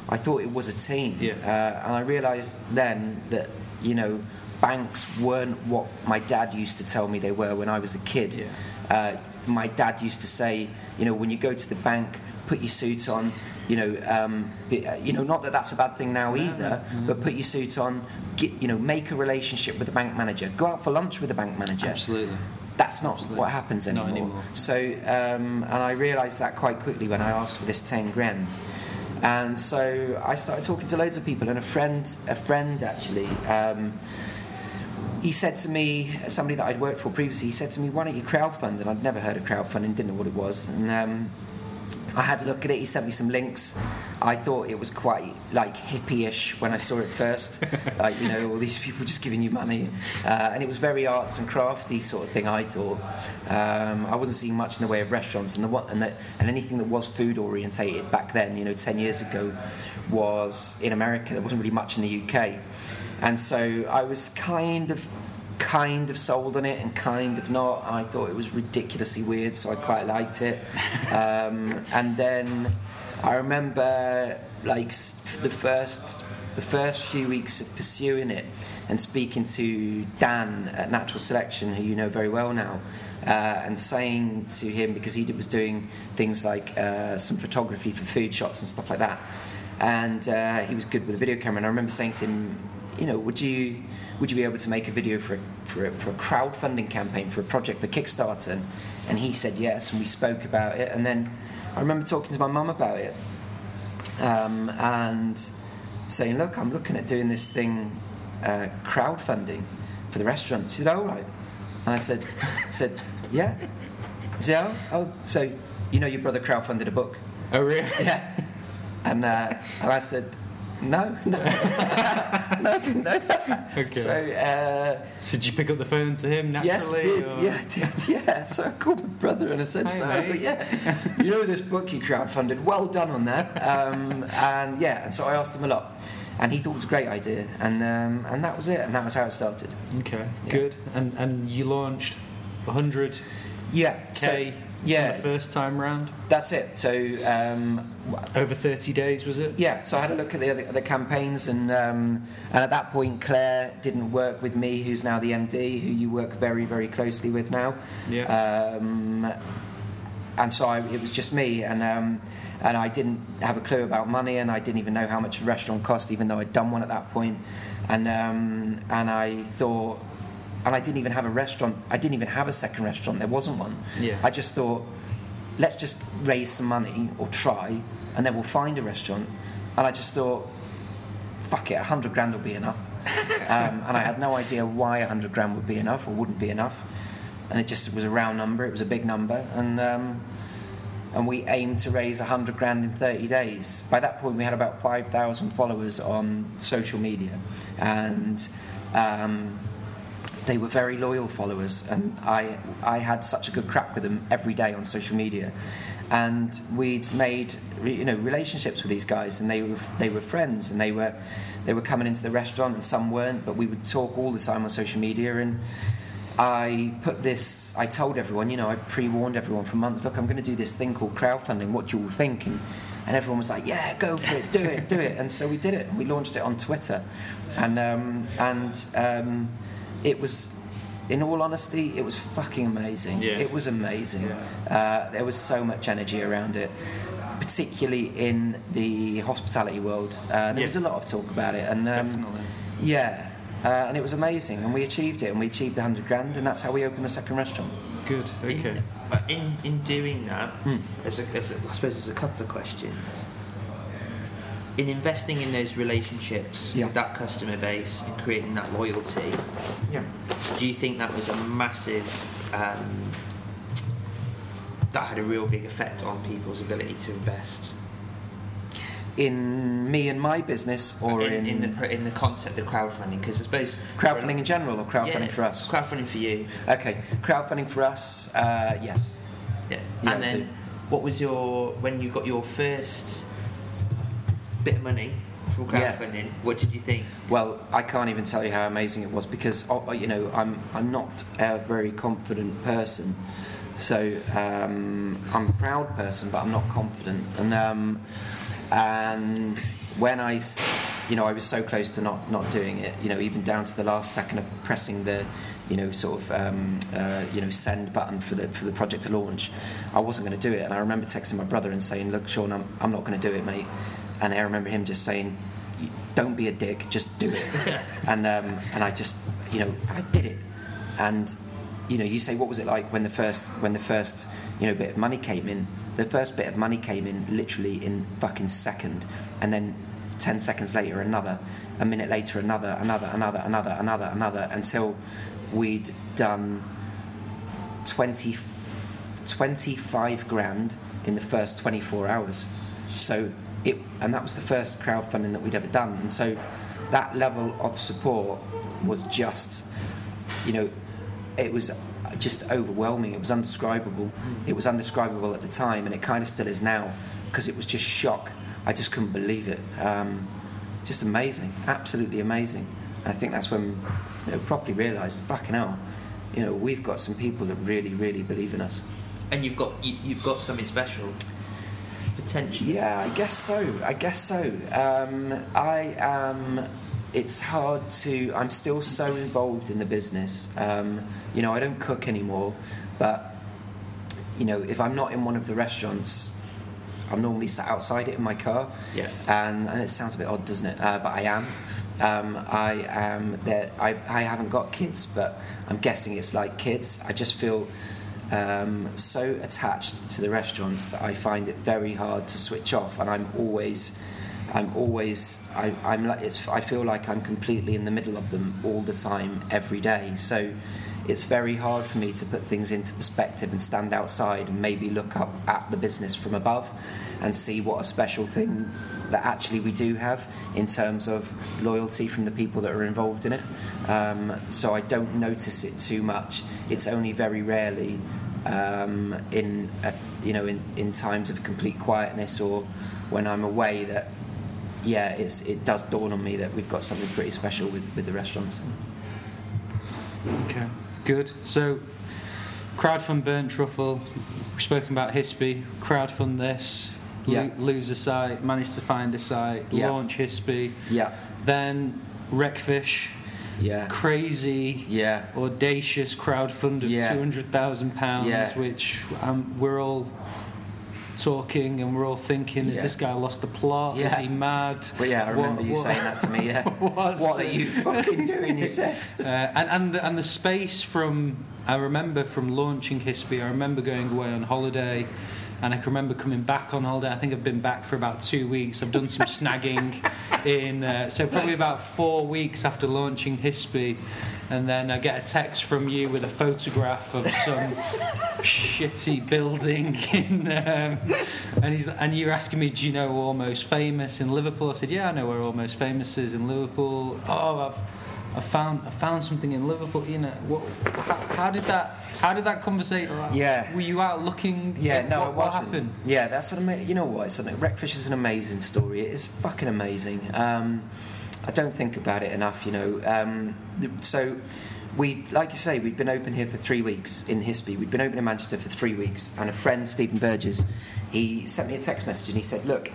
I thought it was a team. Yeah. Uh, and I realised then that you know banks weren't what my dad used to tell me they were when I was a kid. Yeah. Uh, my dad used to say, you know, when you go to the bank, put your suit on. You know, um, uh, you know, not that that's a bad thing now either, but put your suit on. Get, you know, make a relationship with the bank manager. Go out for lunch with the bank manager. Absolutely. That's not Absolutely. what happens anymore. anymore. So, um, and I realised that quite quickly when I asked for this ten grand. And so I started talking to loads of people, and a friend, a friend actually, um, he said to me, somebody that I'd worked for previously, he said to me, "Why don't you crowdfund?" And I'd never heard of crowdfunding, didn't know what it was, and um, I had a look at it. He sent me some links. I thought it was quite like hippie-ish when I saw it first, [laughs] like you know, all these people just giving you money, uh, and it was very arts and crafty sort of thing. I thought um, I wasn't seeing much in the way of restaurants, and the and, the, and anything that was food orientated back then, you know, ten years ago, was in America. There wasn't really much in the UK, and so I was kind of kind of sold on it and kind of not. I thought it was ridiculously weird, so I quite liked it. [laughs] Um, and then I remember like the first the first few weeks of pursuing it and speaking to Dan at Natural Selection, who you know very well now. Uh, and saying to him because he did, was doing things like uh, some photography for food shots and stuff like that, and uh, he was good with a video camera. And I remember saying to him, you know, would you would you be able to make a video for a, for a, for a crowdfunding campaign for a project for Kickstarter? And, and he said yes, and we spoke about it. And then I remember talking to my mum about it, um, and saying, look, I'm looking at doing this thing, uh, crowdfunding for the restaurant. She said, oh right. And I said, [laughs] said, yeah. She said, oh, oh, so you know your brother crowdfunded a book. Oh, really? Yeah. And, uh, and I said, no, no. [laughs] no, I didn't know that. Okay. So, uh, So did you pick up the phone to him naturally? yes, I did. or- Yeah, I did. [laughs] Yeah. So I called my brother and I said, so, mate. yeah, you know this book you crowdfunded. Well done on that. Um, and yeah, and so I asked him a lot. And he thought it was a great idea. And, um, and that was it. And that was how it started. Okay, Yeah. good. And and you launched 100k Yeah. So, on yeah, the first time round? that's it. So um, Over 30 days, was it? Yeah, so I had a look at the other, campaigns, and um, and at that point, Claire didn't work with me, who's now the MD, who you work very very closely with now. Yeah. Um, and so I, it was just me, and um, and I didn't have a clue about money, and I didn't even know how much a restaurant cost, even though I'd done one at that point. And um, and I thought, and I didn't even have a restaurant. I didn't even have a second restaurant. There wasn't one. Yeah. I just thought, let's just raise some money or try, and then we'll find a restaurant. And I just thought, fuck it, a hundred grand will be enough. [laughs] um, and I had no idea why a hundred grand would be enough or wouldn't be enough. And it just was a round number. It was a big number, and um, and we aimed to raise a hundred grand in thirty days. By that point, we had about five thousand followers on social media, and. Um, they were very loyal followers, and I I had such a good crack with them every day on social media, and we'd made you know relationships with these guys, and they were they were friends, and they were they were coming into the restaurant, and some weren't, but we would talk all the time on social media, and I put this. I told everyone, you know, I pre-warned everyone for months. Look, I'm going to do this thing called crowdfunding. What do you all think? And, and everyone was like, Yeah, go for it, do it, do it. And so we did it. We launched it on Twitter, and um, and um, it was. In all honesty, it was fucking amazing. Yeah. It was amazing. Uh, there was so much energy around it, particularly in the hospitality world. Uh, there Yeah. was a lot of talk about it, and um, Definitely. yeah, uh, and it was amazing, and we achieved it, and we achieved the 100 grand, and that's how we opened the second restaurant. Good, okay. In, uh, in, in doing that, there's a, there's a, I suppose there's a couple of questions. In investing in those relationships Yeah. with that customer base and creating that loyalty, Yeah. do you think that was a massive um, that had a real big effect on people's ability to invest in me and my business, or in, in, in the in the concept of crowdfunding? Because I suppose crowdfunding in general, or crowdfunding Yeah, for us? Crowdfunding for you. Okay, crowdfunding for us. Uh, yes. Yeah. And then, what was your when you got your first bit of money from Yeah. crowdfunding? What did you think? Well, I can't even tell you how amazing it was because oh, you know I'm I'm not a very confident person, so um, I'm a proud person, but I'm not confident. And um, and when I, you know, I was so close to not not doing it. You know, even down to the last second of pressing the, you know, sort of um, uh, you know send button for the for the project to launch. I wasn't going to do it, and I remember texting my brother and saying, "Look, Sean, I'm I'm not going to do it, mate." And I remember him just saying, "Don't be a dick, just do it." [laughs] and um, and I just, you know, I did it, and you know, you say, what was it like when the first when the first you know bit of money came in? The first bit of money came in literally in fucking second, and then ten seconds later another, a minute later another, another, another, another, another, another, until we'd done 20, 25 grand in the first 24 hours. So it, and that was the first crowdfunding that we'd ever done. And so that level of support was just, you know, it was just overwhelming. It was undescribable. It was undescribable at the time, and it kind of still is now because it was just shock. I just couldn't believe it. Um, just amazing, absolutely amazing. And I think that's when you know, properly realised, fucking hell, you know, we've got some people that really, really believe in us. And you've got you, you've got something special, potentially. Yeah, I guess so. I guess so. Um, I am. It's hard to. I'm still so involved in the business. Um, you know, I don't cook anymore, but you know, if I'm not in one of the restaurants, I'm normally sat outside it in my car. Yeah. And, and it sounds a bit odd, doesn't it? Uh, but I am. Um, I am there. I, I haven't got kids, but I'm guessing it's like kids. I just feel um, so attached to the restaurants that I find it very hard to switch off, and I'm always, I'm always, I, I'm like, it's, I feel like I'm completely in the middle of them all the time, every day. So it's very hard for me to put things into perspective and stand outside and maybe look up at the business from above and see what a special thing that actually we do have in terms of loyalty from the people that are involved in it. Um, so I don't notice it too much. It's only very rarely um, in you know in, in times of complete quietness or when I'm away that yeah it's it does dawn on me that we've got something pretty special with, with the restaurants. Okay, good. So, crowdfund burnt truffle. We've spoken about Hispi. Crowdfund this. Lo- Yeah. lose a site. Manage to find a site. Yeah. Launch Hispi. Yeah, Then Wreckfish. yeah, Crazy. yeah. Audacious crowdfund of Yeah. two hundred thousand pounds, Yeah. which um, we're all talking and we're all thinking: Is Yeah. this guy lost the plot? Is he mad? But yeah, I remember What- you what- saying that to me. Yeah. [laughs] What's what are you fucking doing? You said. [laughs] Uh, and and the, and the space from I remember from launching Hispi, I remember going away on holiday, and I can remember coming back on holiday. I think I've been back for about two weeks. I've done some snagging [laughs] in uh, so probably about four weeks after launching Hispi, and then I get a text from you with a photograph of some [laughs] shitty building in, um, and he's and you're asking me, do you know Almost Famous in Liverpool? I said, yeah, I know where Almost Famous is in Liverpool. Oh, I've I found I found something in Liverpool. You know, what, how, how did that how did that conversation? Yeah. were you out looking? Yeah, no, what, it wasn't. happened? Yeah, that's an ama- You know what? It's an, Wreckfish is an amazing story. It is fucking amazing. Um, I don't think about it enough. You know, um, so. We, like you say, we'd been open here for three weeks in Hispi. We'd been open in Manchester for three weeks, and a friend, Stephen Burgess, he sent me a text message and he said, "Look,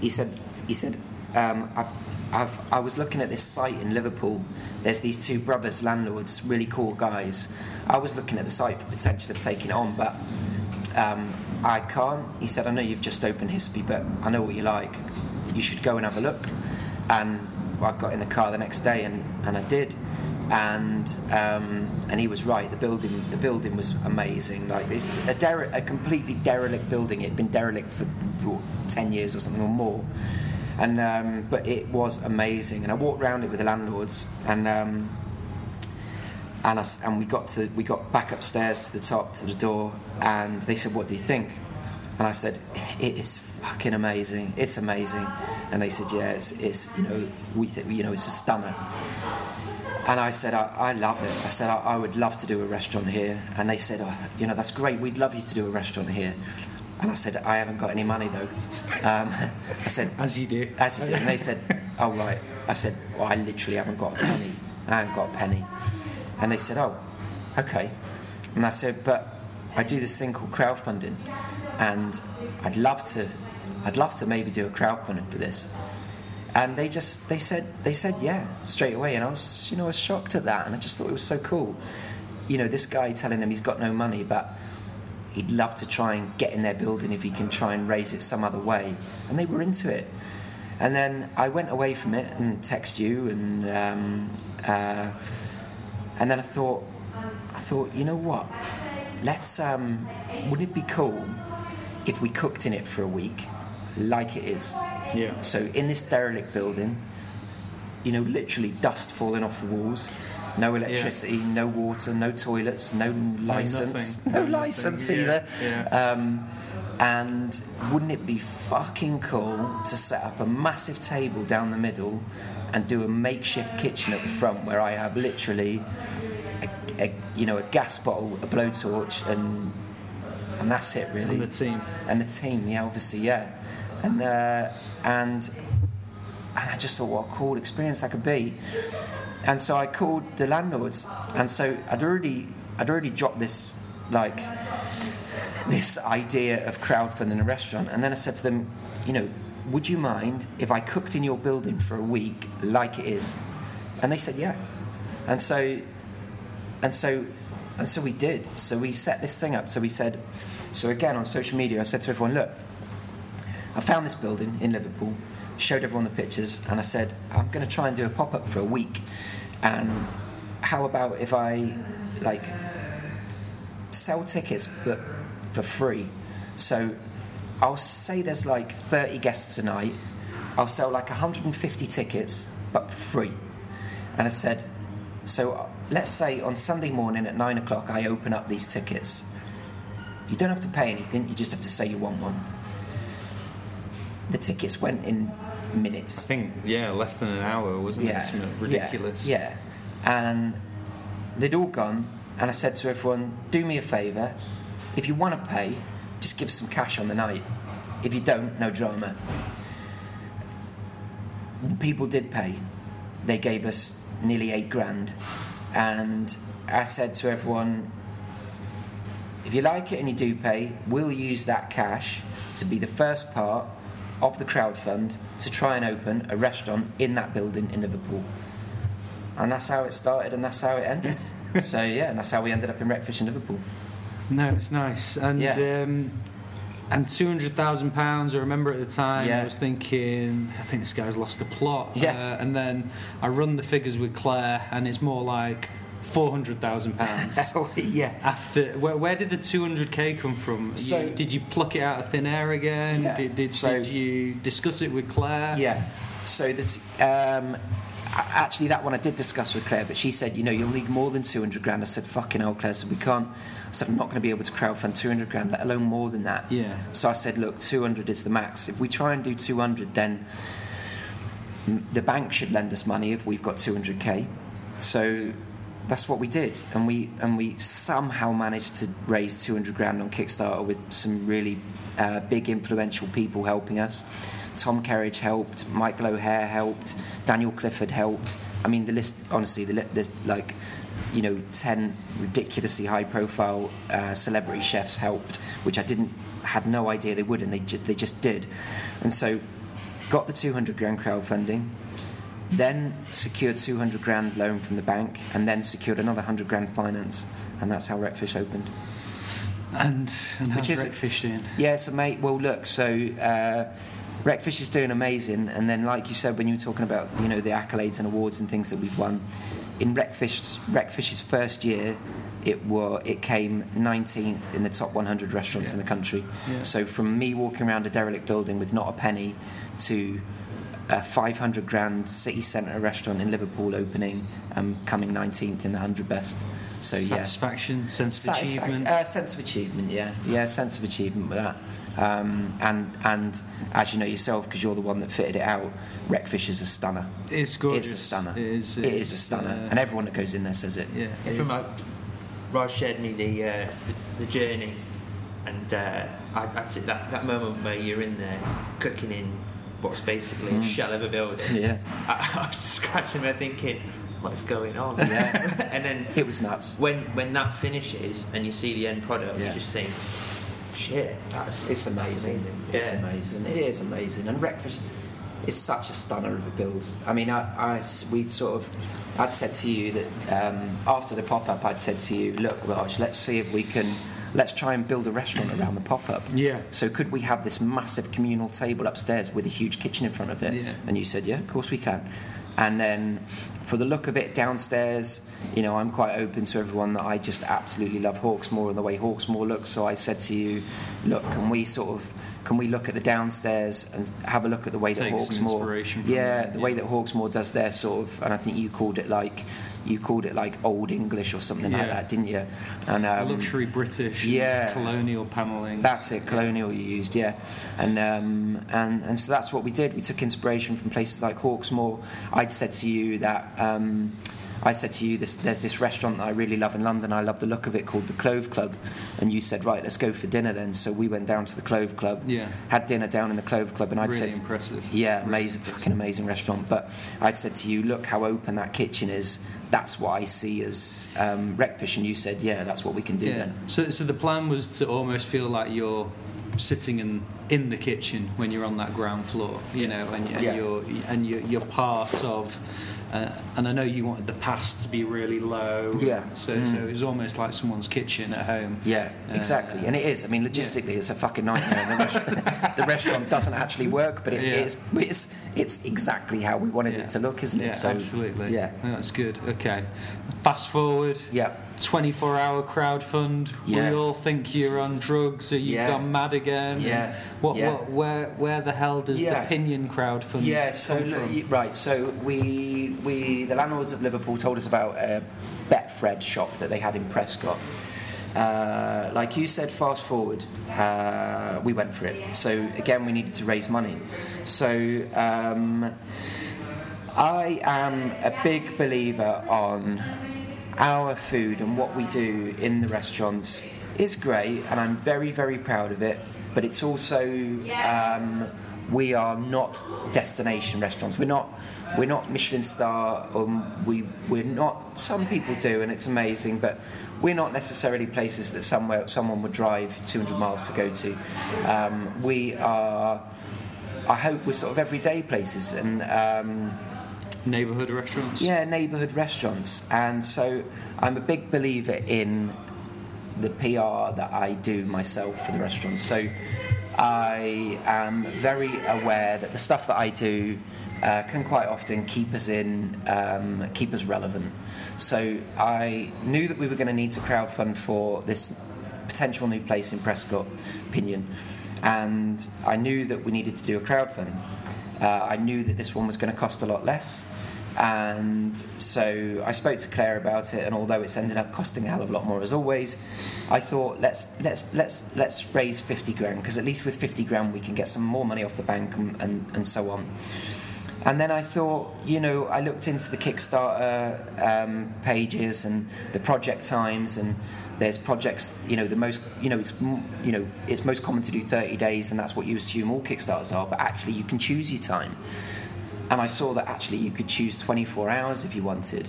he said, he said, um, I've, I've, I was looking at this site in Liverpool. There's these two brothers, landlords, really cool guys. I was looking at the site for potential of taking it on, but um, I can't. He said, I know you've just opened Hispi, but I know what you like. You should go and have a look. And I got in the car the next day, and, and I did. And um, and he was right. The building the building was amazing. Like it's a, dere- a completely derelict building. It had been derelict for, for ten years or something or more. And um, but it was amazing. And I walked around it with the landlords, and um, and, I and we got to we got back upstairs to the top to the door, and they said, "What do you think?" And I said, "It is fucking amazing. It's amazing." And they said, "Yeah, it's, it's you know we th- you know it's a stunner." And I said, I, I love it. I said, I, I would love to do a restaurant here. And they said, oh, you know, that's great. We'd love you to do a restaurant here. And I said, I haven't got any money though. Um, I said, As you do. as you do. And they said, oh, right. I said, well, I literally haven't got a penny. I haven't got a penny. And they said, oh, okay. And I said, but I do this thing called crowdfunding. And I'd love to, I'd love to maybe do a crowdfunding for this. And they just, they said, they said, yeah, straight away. And I was, you know, I was shocked at that. And I just thought it was so cool. You know, this guy telling him he's got no money, but he'd love to try and get in their building if he can try and raise it some other way. And they were into it. And then I went away from it and text you, and um, uh, and then I thought, I thought, you know what? Let's. Um, wouldn't it be cool if we cooked in it for a week, like it is? Yeah. So in this derelict building, you know, literally dust falling off the walls, no electricity, no water, no toilets, no license, nothing. no, No license yeah, either. yeah. Um, and wouldn't it be fucking cool to set up a massive table down the middle and do a makeshift kitchen at the front where I have literally, a, a, you know, a gas bottle, a blowtorch, and and that's it really And the team. and the team, yeah, obviously, yeah, and uh, and and I just thought, what a cool experience that could be. And so I called the landlords, and so I'd already I'd already dropped this like this idea of crowdfunding a restaurant, and then I said to them, you know, would you mind if I cooked in your building for a week like it is? And they said, yeah. And so and so and so we did. So we set this thing up. So we said, so again on social media, I said to everyone, look, I found this building in Liverpool, showed everyone the pictures, and I said, I'm going to try and do a pop up for a week. And how about if I like sell tickets but for free? So I'll say there's like 30 guests a night. I'll sell like 150 tickets but for free. And I said, so let's say on Sunday morning at nine o'clock, I open up these tickets. You don't have to pay anything, you just have to say you want one. The tickets went in minutes. I think, yeah, less than an hour, wasn't it? Something ridiculous. Yeah, yeah. And they'd all gone, and I said to everyone, do me a favour. If you want to pay, just give some cash on the night. If you don't, no drama. People did pay. They gave us nearly eight grand. And I said to everyone, if you like it and you do pay, we'll use that cash to be the first part of the crowdfund to try and open a restaurant in that building in Liverpool. And that's how it started and that's how it ended. [laughs] so yeah, and that's how we ended up in Wreckfish in Liverpool. No, it's nice. And Yeah. um, and two hundred thousand pounds. I remember at the time, Yeah. I was thinking, I think this guy's lost the plot. Yeah. Uh, and then I run the figures with Claire, and it's more like four hundred thousand pounds. [laughs] yeah. After where, where did the two hundred k come from? So- you, did you pluck it out of thin air again? Yeah. Did did, So- did you discuss it with Claire? Yeah. So that um, actually that one I did discuss with Claire, but she said, you know, you'll need more than two hundred grand. I said, fucking hell, Claire. So we can't. I said, I'm not going to be able to crowdfund two hundred grand, let alone more than that. Yeah. So I said, look, two hundred is the max. If we try and do two hundred, then the bank should lend us money if we've got two hundred k. So that's what we did, and we and we somehow managed to raise two hundred grand on Kickstarter with some really uh, big influential people helping us. Tom Kerridge helped, Michael O'Hare helped, Daniel Clifford helped. I mean, the list honestly, the li- there's like you know ten ridiculously high-profile uh, celebrity chefs helped, which I didn't had no idea they would, and they ju- they just did, and so got the two hundred grand crowdfunding then secured 200 grand loan from the bank and then secured another 100 grand finance and that's how Wreckfish opened And and how's Which is- Wreckfish doing? yeah so mate well look so uh, Wreckfish is doing amazing and then like you said when you were talking about you know the accolades and awards and things that we've won in Wreckfish's, Wreckfish's first year it were it came 19th in the top 100 restaurants in the country Yeah. so from me walking around a derelict building with not a penny to a 500 grand city centre restaurant in Liverpool opening um, coming 19th in the 100 best so yeah Satisfaction, sense of Satisfac- achievement. Uh, sense of achievement, yeah, yeah, sense of achievement with that. Um, and and as you know yourself, because you're the one that fitted it out, Wreckfish is a stunner. It's gorgeous. It's a stunner. It is. It is a stunner, uh, and everyone that goes in there says it. yeah. Yeah, it from is. like, Raj shared me the, uh, the the journey, and uh, I, I took that that moment where you're in there cooking in what's basically a shell of a building. Yeah, [laughs] I, I was just scratching my thinking, what's going on? Yeah. [laughs] and then it was nuts. when when that finishes and you see the end product, Yeah. you just think, shit, that's It's that's amazing. It's Yeah. amazing. It is amazing. And Wreckfish is such a stunner of a build. I mean, I, I we sort of, I'd said to you that um, after the pop up, I'd said to you, look, Raj, let's see if we can, let's try and build a restaurant around the pop up. Yeah. So could we have this massive communal table upstairs with a huge kitchen in front of it? Yeah. And you said, yeah, of course we can. And then for the look of it downstairs, you know, I'm quite open to everyone that I just absolutely love Hawksmoor and the way Hawksmoor looks. So I said to you, look, can we sort of can we look at the downstairs and have a look at the way Take that Hawksmoor, yeah, that, the yeah. way that Hawksmoor does their sort of, and I think you called it like you called it like old English or something like that, didn't you? And um, luxury British yeah. colonial panelling. that's it, colonial you used, yeah, and um, and and so that's what we did. We took inspiration from places like Hawksmoor. I'd said to you that um, I said to you, this, there's this restaurant that I really love in London. I love the look of it called the Clove Club, and you said, right, let's go for dinner then. So we went down to the Clove Club, Yeah. had dinner down in the Clove Club, and I'd really said, impressive. yeah, amazing, fucking amazing restaurant. But I'd said to you, look how open that kitchen is. That's what I see as um, Wreckfish, and you said, yeah, that's what we can do Yeah. then. So, so the plan was to almost feel like you're sitting in in the kitchen when you're on that ground floor, you know, and, and Yeah. you're and you're, you're part of. Uh, and I know you wanted the past to be really low. Yeah. So, Mm. so it was almost like someone's kitchen at home. Yeah, Uh, exactly, and it is. I mean, logistically, it's a fucking nightmare. The, rest- [laughs] the restaurant doesn't actually work, but it Yeah. is. It's, it's exactly how we wanted Yeah. it to look, isn't it? Yeah, So, absolutely. Yeah, No, that's good. Okay. Fast forward. yeah, 24 hour crowd fund. Yeah. We all think you're on drugs or you've Yeah. gone mad again. Yeah. What, Yeah. what, where, where the hell does the Pinion crowd fund yeah. So look, right, so we we the landlords of Liverpool told us about a Betfred shop that they had in Prescot. Uh, like you said, fast forward, uh, we went for it. So again, we needed to raise money. So um, I am a big believer on our food and what we do in the restaurants is great, and I'm very, very proud of it. But it's also um, we are not destination restaurants. We're not. We're not Michelin star. Um, we we're not. Some people do, and it's amazing. But we're not necessarily places that somewhere someone would drive 200 miles to go to. Um, we are. I hope we're sort of everyday places, and um, Neighbourhood restaurants? yeah, neighbourhood restaurants. And so I'm a big believer in the PR that I do myself for the restaurants. So I am very aware that the stuff that I do uh, can quite often keep us in, um, keep us relevant. So I knew that we were going to need to crowdfund for this potential new place in Prescot, Pinion, and I knew that we needed to do a crowdfund. Uh, I knew that this one was going to cost a lot less. And so I spoke to Claire about it, and although it's ended up costing a hell of a lot more as always, I thought let's let's let's let's raise fifty grand because at least with fifty grand we can get some more money off the bank and, and, and so on. And then I thought, you know, I looked into the Kickstarter um, pages and the project times, and there's projects, you know, the most, you know, it's, you know, it's most common to do 30 days, and that's what you assume all Kickstarters are. But actually, you can choose your time. And I saw that actually you could choose 24 hours if you wanted.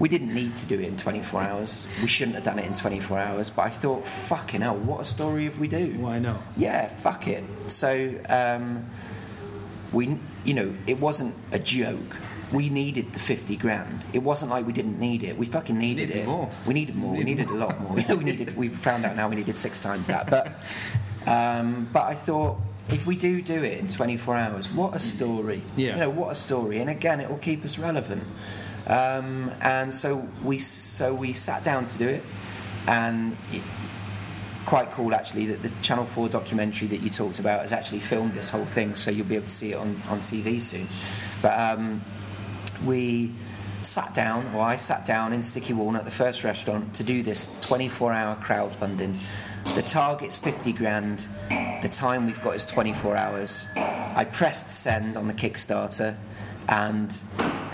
We didn't need to do it in 24 hours. We shouldn't have done it in 24 hours. But I thought, fucking hell, what a story if we do Why not? yeah, fuck it. So um, we, you know, it wasn't a joke. We needed the fifty grand. It wasn't like we didn't need it. We fucking needed, Needed it. more. We needed more. We Needed needed a lot more. [laughs] we needed. We found out now we needed six times that. But um, but I thought. If we do do it in 24 hours, what a story! Yeah. You know, what a story! And again, it will keep us relevant. Um, and so we so we sat down to do it, and quite cool actually that the Channel 4 documentary that you talked about has actually filmed this whole thing, so you'll be able to see it on, on TV soon. But um, we sat down, or I sat down in Sticky Walnut, the first restaurant, to do this 24 hour crowdfunding. The target's 50 grand. The time we've got is 24 hours. I pressed send on the Kickstarter, and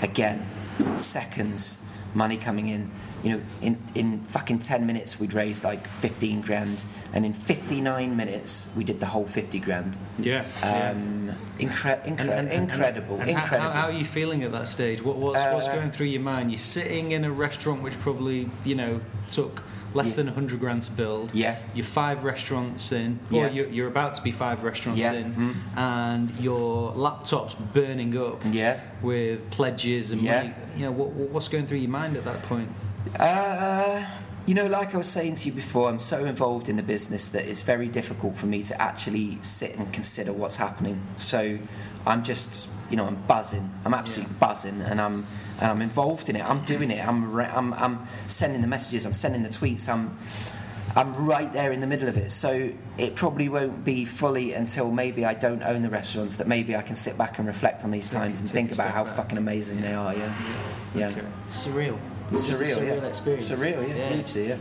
again, seconds, money coming in. You know, in, in fucking 10 minutes, we'd raised like 15 grand, and in 59 minutes, we did the whole 50 grand. Yes. Um, incre- incre- incredible, and how- incredible. How, how are you feeling at that stage? What, what's, what's Uh, going through your mind? You're sitting in a restaurant which probably, you know, took less Yeah. than 100 grand to build. Yeah. You're five restaurants in, Yeah. or you're, you're about to be five restaurants Yeah. in, Mm. and your laptop's burning up yeah. with pledges and Yeah. money. You know, what, what's going through your mind at that point? Uh, you know, like I was saying to you before, I'm so involved in the business that it's very difficult for me to actually sit and consider what's happening. So I'm just, you know, I'm buzzing. I'm absolutely buzzing, and I'm and I'm involved in it. I'm doing it. I'm re- I'm I'm sending the messages. I'm sending the tweets. I'm I'm right there in the middle of it. So it probably won't be fully until maybe I don't own the restaurants that maybe I can sit back and reflect on these Take- times and think about how back. fucking amazing they are. Yeah, yeah. Okay. Surreal. It's Just a surreal, surreal yeah. experience. Surreal, yeah. Yeah. Beauty, yeah.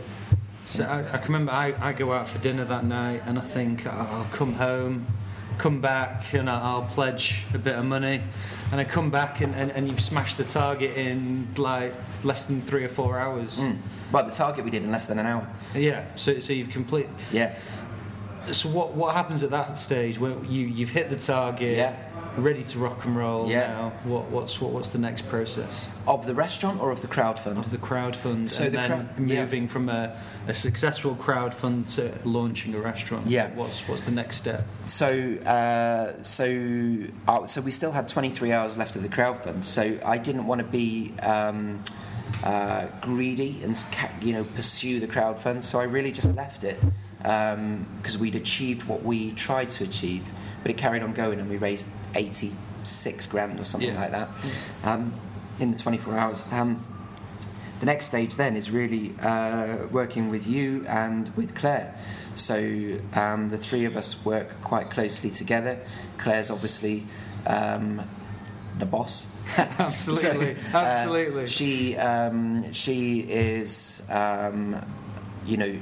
So I, I can remember I, I go out for dinner that night and I think I'll come home, come back and I'll pledge a bit of money. And I come back and, and, and you've smashed the target in like less than three or four hours. Mm. Well, the target we did in less than an hour. Yeah, so, so you've complete. Yeah. So what, what happens at that stage when you, you've hit the target, Yeah. Ready to rock and roll Yeah. now? What, what's, what, what's the next process? Of the restaurant or of the crowd fund? Of the crowd fund So and the then yeah. moving from a, a successful crowd fund to launching a restaurant. Yeah. What's, what's the next step? So, uh, so, uh, so we still had 23 hours left of the crowd fund. So I didn't want to be um, uh, greedy and you know pursue the crowd fund. So I really just left it because we'd achieved what we tried to achieve, but it carried on going, and we raised 86 grand or something Yeah. like that um, in the 24 hours. Um, the next stage then is really uh, working with you and with Claire. So um, the three of us work quite closely together. Claire's obviously um, the boss. [laughs] [laughs] Absolutely, So, uh, absolutely. she um, she is um, you know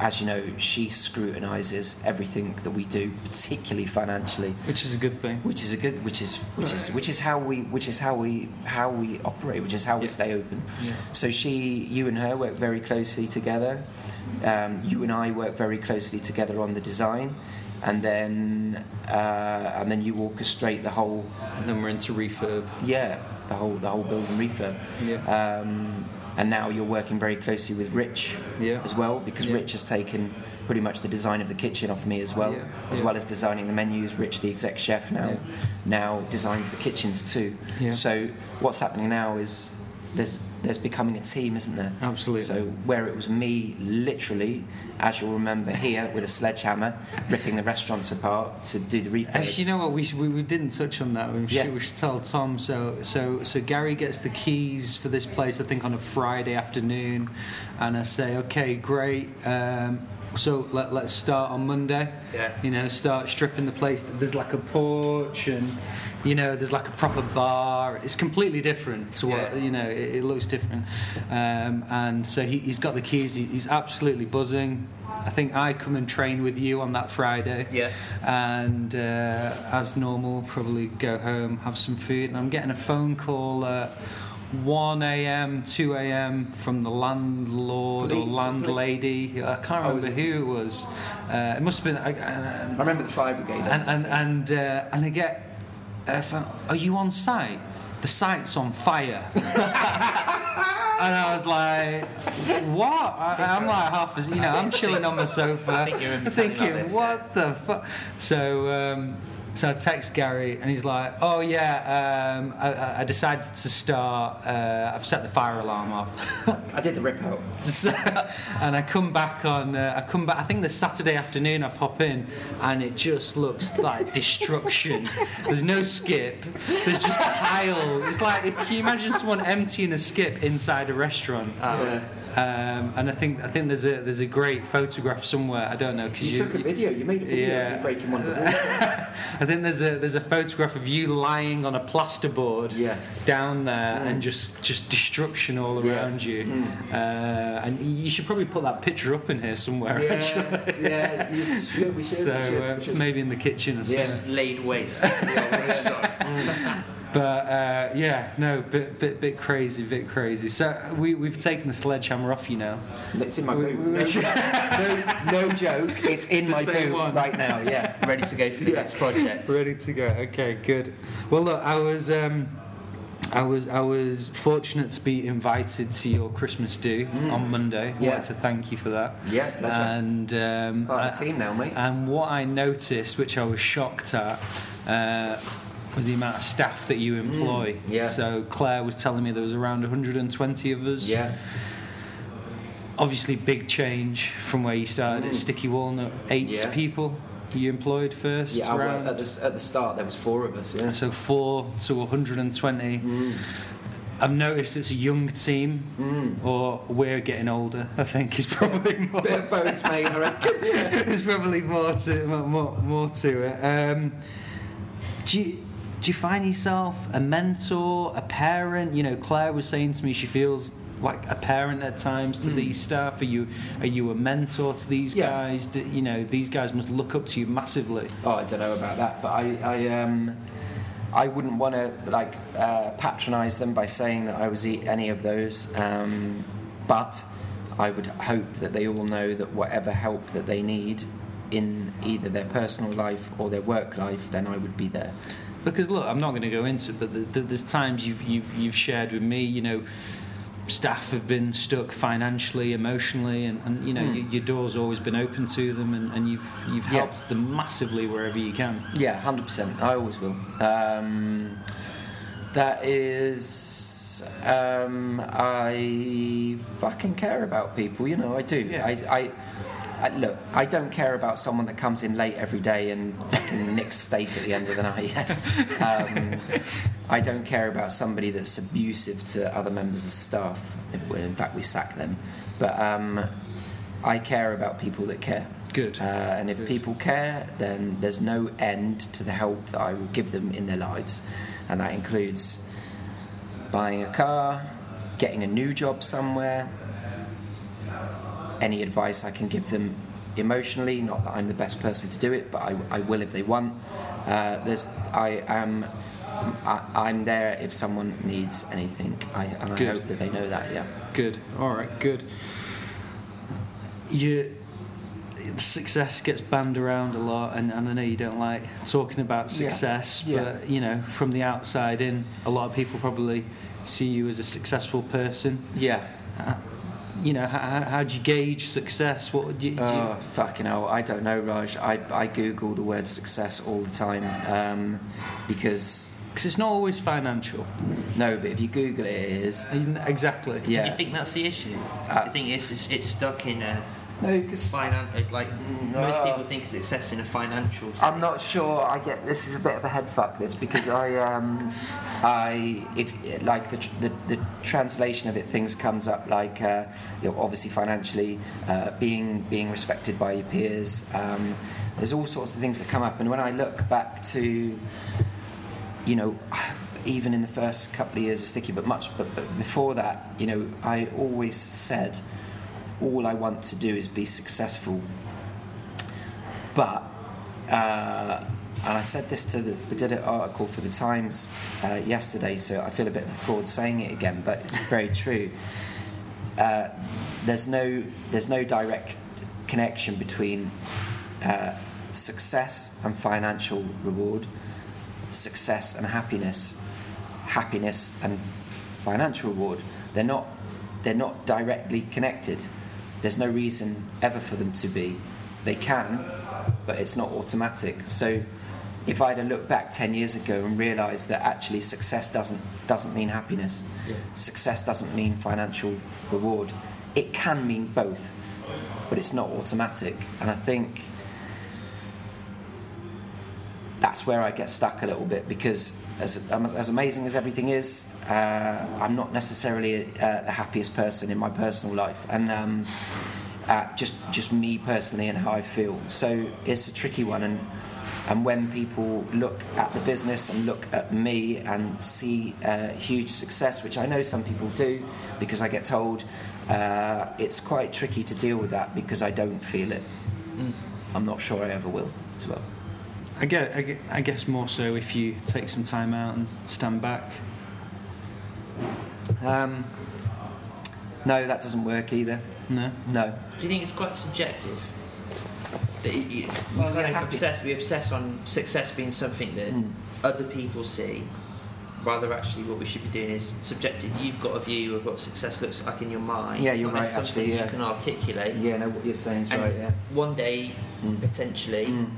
as you know she scrutinises everything that we do, particularly financially Which is a good thing. which is a good which is which is which is how we which is how we how we operate which is how we stay open Yeah. so she you and her work very closely together um, you and I work very closely together on the design and then uh, and then you orchestrate the whole And then we're into refurb. yeah the whole the whole build and refurb Yeah. um, and now you're working very closely with Rich Yeah. as well because Yeah. Rich has taken pretty much the design of the kitchen off me as well Yeah, as well as designing the menus. Rich the exec chef now now designs the kitchens too. So what's happening now is there's there's becoming a team isn't there Absolutely. so where it was me literally as you'll remember here with a sledgehammer ripping the restaurants apart to do the refurbs Actually, you know what? We, we, we didn't touch on that. We should, Yeah. we should tell Tom. So, so, so Gary gets the keys for this place. I think on a Friday afternoon, and I say, "Okay, great. Um, so let, let's start on Monday. Yeah. You know, start stripping the place. There's like a porch, and you know, there's like a proper bar. It's completely different to what Yeah. you know. It, it looks different. Um, and so he, he's got the keys. He, he's absolutely buzzing. I think I come and train with you on that Friday Yeah. and uh, as normal, probably go home, have some food. And I'm getting a phone call at 1 a.m., 2 a.m. from the landlord or landlady. I can't Oh, remember it? who it was. Uh, it must have been. I, I remember the fire brigade and and and, uh, and I get, a are you on site? The site's on fire. [laughs] and I was like, what? I, I'm like half, as, you know, I'm chilling on my sofa, [laughs] I think you remember telling me about thinking, this, what the fuck? So. Um, so I text Gary and he's like, "Oh yeah, um, I- I, decided to start. Uh, I've set the fire alarm off." [laughs] I did the rip out [laughs] So, and I come back on. Uh, I come back. I think the Saturday afternoon. I pop in, and it just looks like destruction. [laughs] There's no skip. There's just pile. It's like can you imagine someone emptying a skip inside a restaurant? Oh, Yeah. Um, and I think I think there's a there's a great photograph somewhere. I don't know. Cause You, took a video. You made a video Yeah. of you breaking one of the [laughs] walls. I think there's a there's a photograph of you lying on a plasterboard Yeah. down there Mm. and just just destruction all Yeah. around you. Mm. Uh, and you should probably put that picture up in here somewhere. actually. Yes, yeah, you should, we should, So we should, [laughs] uh, we should. maybe in the kitchen or Yeah. something. Laid waste. [laughs] to the old restaurant. But uh, yeah, no, bit bit bit crazy, bit crazy. So we we've taken the sledgehammer off you now. It's in my boot. No, no, no joke. [laughs] It's in my boot one. right now. Yeah. Ready to go for the next project. [laughs] Ready to go. Okay, good. Well, look, I was. Um, I was I was fortunate to be invited to your Christmas do Mm. on Monday. Yeah. Wanted to thank you for that. Yeah, pleasure. And um, Part of the team now, mate. And what I noticed, which I was shocked at, uh, was the amount of staff that you employ. Mm, yeah. So Claire was telling me there was around 120 of us. Yeah. Obviously, big change from where you started at Mm. Sticky Walnut. Eight Yeah. people you employed first. Yeah. Round. at, the, at the start, there was four of us. Yeah. So four to 120. Mm. I've noticed it's a young team, Mm. or we're getting older. I think is probably more. [laughs] Bit of both, mate. I reckon. [laughs] There's probably more to more, more to it. Um, do you, do you find yourself a mentor, a parent? You know, Claire was saying to me she feels like a parent at times to Mm. these staff. Are you are you a mentor to these Yeah. guys? Do, you know, these guys must look up to you massively. Oh, I don't know about that, but I, I, um, I wouldn't want to like uh, patronise them by saying that I was any of those. Um, but I would hope that they all know that whatever help that they need in either their personal life or their work life, then I would be there. Because look, I'm not going to go into it, but the, the, there's times you've, you've you've shared with me, you know, staff have been stuck financially, emotionally, and, and you know Hmm. your, your door's always been open to them, and, and you've you've Yeah. helped them massively wherever you can. Yeah, hundred percent. I always will. Um, that is, um, I fucking care about people. You know, I do. Yeah. I, I, I, look. I don't care about someone that comes in late every day and fucking nicks steak at the end of the night. [laughs] um, I don't care about somebody that's abusive to other members of staff. In fact, we sack them. But um, I care about people that care. Good. Uh, and if Good. people care, then there's no end to the help that I will give them in their lives. And that includes buying a car, getting a new job somewhere, any advice I can give them emotionally. Not that I'm the best person to do it, but I, I will if they want. Uh, there's, I am. I, I'm there if someone needs anything, I, and I hope that they know that. Yeah. Good. All right. Good. You. Success gets banned around a lot, and, and I know you don't like talking about Yeah. success, Yeah. but you know, from the outside in, a lot of people probably see you as a successful person. Yeah. You know, how, how do you gauge success? What would you? do you- Oh, fucking hell. I don't know, Raj. I, I Google the word success all the time um, because, Because it's not always financial. no, but if you Google it, it is. Exactly. Yeah. Do you think that's the issue? Uh, I think it's, it's, it's stuck in a No, because finan- like No. most people think of success in a financial. Sense. I'm not sure. I get this is a bit of a head fuck. This because I um I if like the tr- the, the translation of it things comes up like uh, you know, obviously financially uh, being being respected by your peers. Um, there's all sorts of things that come up, and when I look back to you know. Even in the first couple of years of Sticky, but much, but, but before that, you know, I always said, all I want to do is be successful but uh, and I said this to the we did an article for the Times uh, yesterday, so I feel a bit of a fraud saying it again, but it's very [laughs] true. Uh, there's no there's no direct connection between uh, success and financial reward, success and happiness, happiness and financial reward. They're not they're not directly connected. There's no reason ever for them to be. They can, but it's not automatic. So if I'd have looked back 10 years ago and realised that actually success doesn't, doesn't mean happiness, success doesn't mean financial reward, it can mean both, but it's not automatic. And I think that's where I get stuck a little bit because as as amazing as everything is, uh, I'm not necessarily uh, the happiest person in my personal life, and um, uh, just just me personally and how I feel. So it's a tricky one, and and when people look at the business and look at me and see uh, huge success, which I know some people do, because I get told, uh, it's quite tricky to deal with that because I don't feel it. I'm not sure I ever will as well. I get, I guess more so if you take some time out and stand back. Um, no, that doesn't work either. No. No. Do you think it's quite subjective? That you, you, Well, you kind you're of happy. obsess, we obsess on success being something that Mm. other people see. Rather, actually, what we should be doing is subjective. You've got a view of what success looks like in your mind. Yeah, you're right, actually, yeah. You can articulate. Yeah, no, what you're saying is right. Yeah. one day, Mm. potentially, Mm.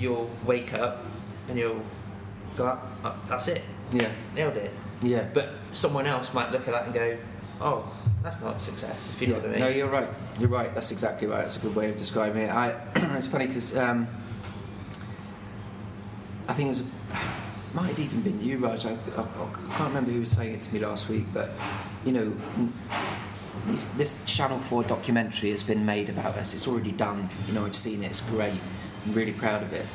you'll wake up and you'll go, up, oh, that's it, Yeah. nailed it. Yeah. But someone else might look at that and go, oh, that's not success, if you know what I mean. No, you're right. You're right. That's exactly right. That's a good way of describing it. I, [clears throat] it's funny because um, I think it was, [sighs] might have even been you, Raj. I, I, I can't remember who was saying it to me last week, but you know, this Channel Four documentary has been made about us. It's already done. You know, I've seen it. It's great. I'm really proud of it.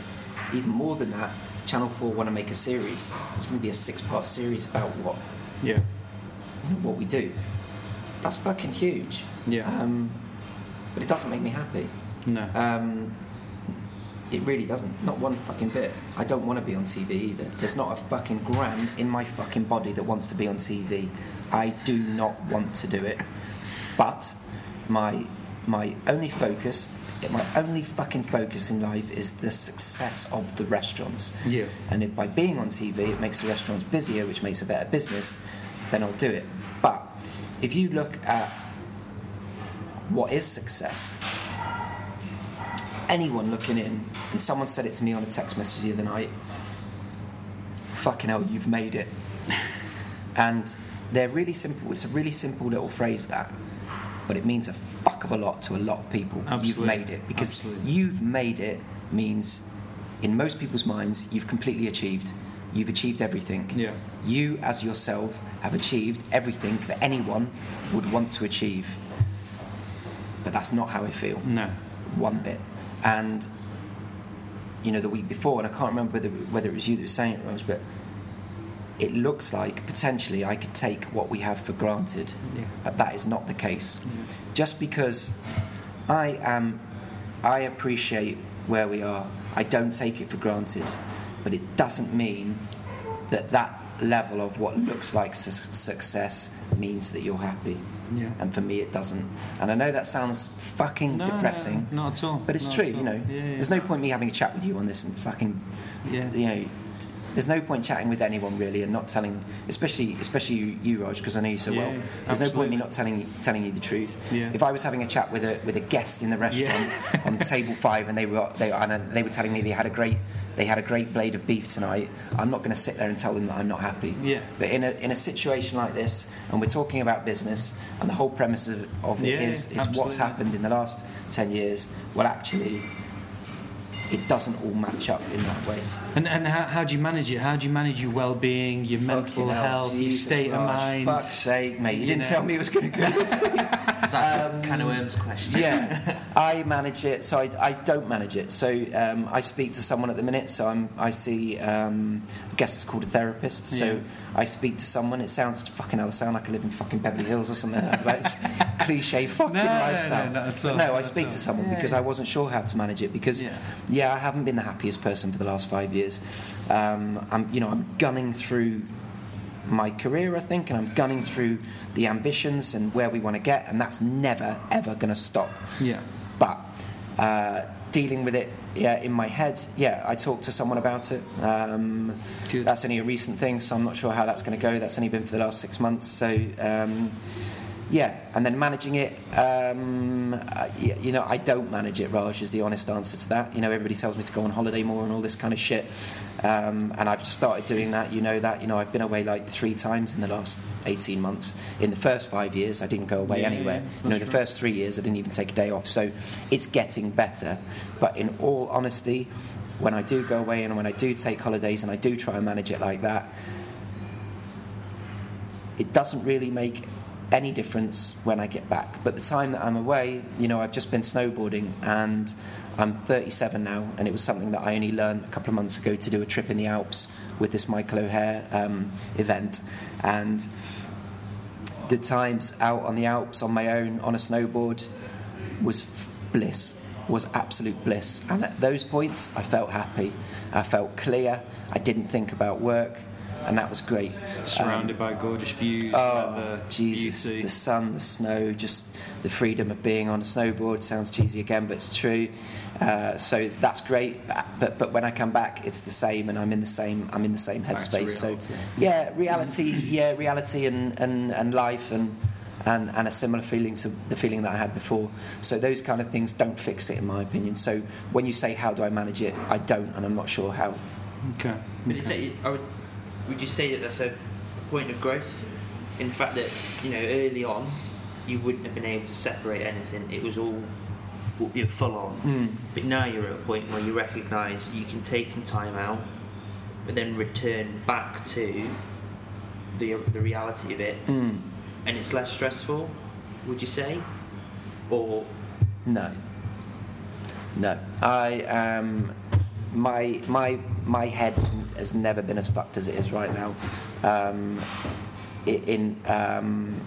Even more than that, Channel Four want to make a series. It's going to be a six-part series about what Yeah. you know, what we do. That's fucking huge. Yeah. Um, but it doesn't make me happy. No. Um, it really doesn't. Not one fucking bit. I don't want to be on TV either. There's not a fucking gram in my fucking body that wants to be on TV. I do not want to do it. But my my only focus, my only fucking focus in life is the success of the restaurants. Yeah. And if by being on TV it makes the restaurants busier, which makes a better business, then I'll do it. But if you look at what is success, anyone looking in, and someone said it to me on a text message the other night, fucking hell, you've made it. [laughs] and they're really simple. It's a really simple little phrase that, but it means a fuck of a lot to a lot of people. You've made it because Absolutely. you've made it means, in most people's minds, you've completely achieved. You've achieved everything. Yeah. You, as yourself, have achieved everything that anyone would want to achieve. But that's not how I feel No. one bit. And you know, the week before, and I can't remember whether, whether it was you that was saying it, Rose, but it looks like potentially I could take what we have for granted, Yeah. but that is not the case. Just because I am, I appreciate where we are. I don't take it for granted, but it doesn't mean that that level of what looks like su- success means that you're happy. Yeah. And for me, it doesn't. And I know that sounds fucking No, depressing. No, not at all. But it's Not true, you know. Yeah, yeah. There's no point me having a chat with you on this and fucking, Yeah. you know. There's no point chatting with anyone really and not telling, especially especially you, you Raj, because I know you so Yeah, well. There's no point absolutely. me not telling you, telling you the truth. Yeah. If I was having a chat with a with a guest in the restaurant [laughs] on table five and they were they and they were telling me they had a great they had a great blade of beef tonight, I'm not going to sit there and tell them that I'm not happy. Yeah. But in a in a situation like this, and we're talking about business, and the whole premise of, of it Yeah, is is what's happened in the last ten years. Well, actually, it doesn't all match up in that way. And, and how, how do you manage it? How do you manage your well-being, your mental Fucking hell, health, your Jesus, state of Raj, mind? Fuck's sake, mate! You, You didn't know. tell me it was going to go this [laughs] deep. Is that Um, a can of worms question? yeah, [laughs] I manage it. So I, I don't manage it. So um, I speak to someone at the minute. So I'm, I see. Um, I guess it's called a therapist. So Yeah. I speak to someone. It sounds fucking hell. I sound like I live in fucking Beverly Hills or something. [laughs] cliche fucking No, no, no, lifestyle. not at But all, no, I speak to someone Yeah, because yeah. I wasn't sure how to manage it. Because Yeah. yeah, I haven't been the happiest person for the last five years. Um, I'm, you know, I'm gunning through my career, I think, and I'm gunning through the ambitions and where we want to get, and that's never ever going to stop. Yeah. But uh, dealing with it, yeah, in my head, yeah, I talked to someone about it. Um, Good. that's only a recent thing, so I'm not sure how that's going to go. That's only been for the last six months, so. Um, yeah, and then managing it, um, you know, I don't manage it, Raj, is the honest answer to that. You know, everybody tells me to go on holiday more and all this kind of shit. Um, and I've started doing that, you know that. You know, I've been away like three times in the last 18 months. In the first five years, I didn't go away Yeah, anywhere. yeah, you know, the right. first three years, I didn't even take a day off. So it's getting better. But in all honesty, when I do go away and when I do take holidays and I do try and manage it like that, it doesn't really make any difference when I get back. But the time that I'm away, you know, I've just been snowboarding and I'm 37 now, and it was something that I only learned a couple of months ago to do a trip in the Alps with this Michael O'Hare um, event. And the times out on the Alps on my own on a snowboard was f- bliss, was absolute bliss. And at those points, I felt happy, I felt clear, I didn't think about work, and that was great. Surrounded by gorgeous views. Oh, weather, Jesus. beauty. The sun, the snow, just the freedom of being on a snowboard. Sounds cheesy again, but it's true. Uh, so that's great. But, but but when I come back, it's the same, and I'm in the same I'm in the same headspace. So yeah, reality, yeah, reality, and and, and life, and. And, and a similar feeling to the feeling that I had before. So those kind of things don't fix it, in my opinion. So when you say how do I manage it, I don't, and I'm not sure how. Okay. But is it, I would, would you say that that's a point of growth? In the fact that, you know, early on, you wouldn't have been able to separate anything. It was all you know, full on. Mm. But now you're at a point where you recognise you can take some time out, but then return back to the, the reality of it, Mm. and it's less stressful, would you say? Or, No. No. I um my my my head has, has never been as fucked as it is right now. Um in um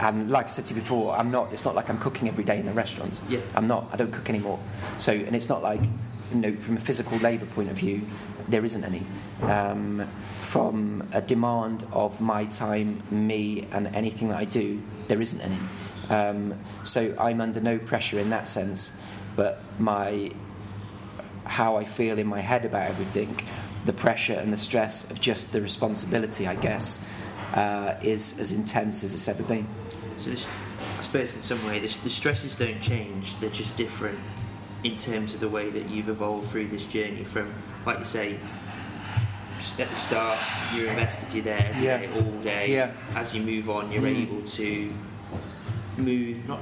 and like I said to you before, I'm not. It's not like I'm cooking every day in the restaurants. Yeah. I'm not. I don't cook anymore. So, and it's not like, you know, from a physical labour point of view, there isn't any. Um, from a demand of my time, me, and anything that I do, there isn't any. Um, so I'm under no pressure in that sense. But my how I feel in my head about everything, the pressure and the stress of just the responsibility, I guess, uh, is as intense as it's ever been. so this, I suppose in some way, this, the stresses don't change, they're just different in terms of the way that you've evolved through this journey from, like you say, at the start, you're invested, you're there Yeah. all day. Yeah. As you move on, you're Mm. able to move, not,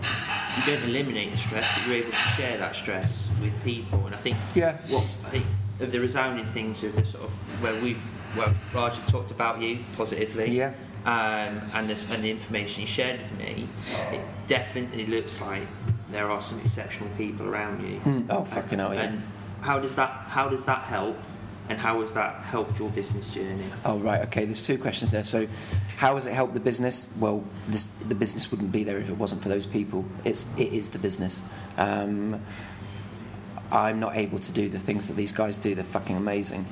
you don't eliminate the stress, but you're able to share that stress with people. And I think Yeah. what I think of the resounding things of the sort of where we've well largely talked about you positively, Yeah. um, and this and the information you shared with me, it definitely looks like there are some exceptional people around you. Mm. Oh fucking hell, yeah. And how does that how does that help? And how has that helped your business journey? Oh right, okay. There's two questions there. So, how has it helped the business? Well, this, the business wouldn't be there if it wasn't for those people. It's it is the business. Um, I'm not able to do the things that these guys do. They're fucking amazing.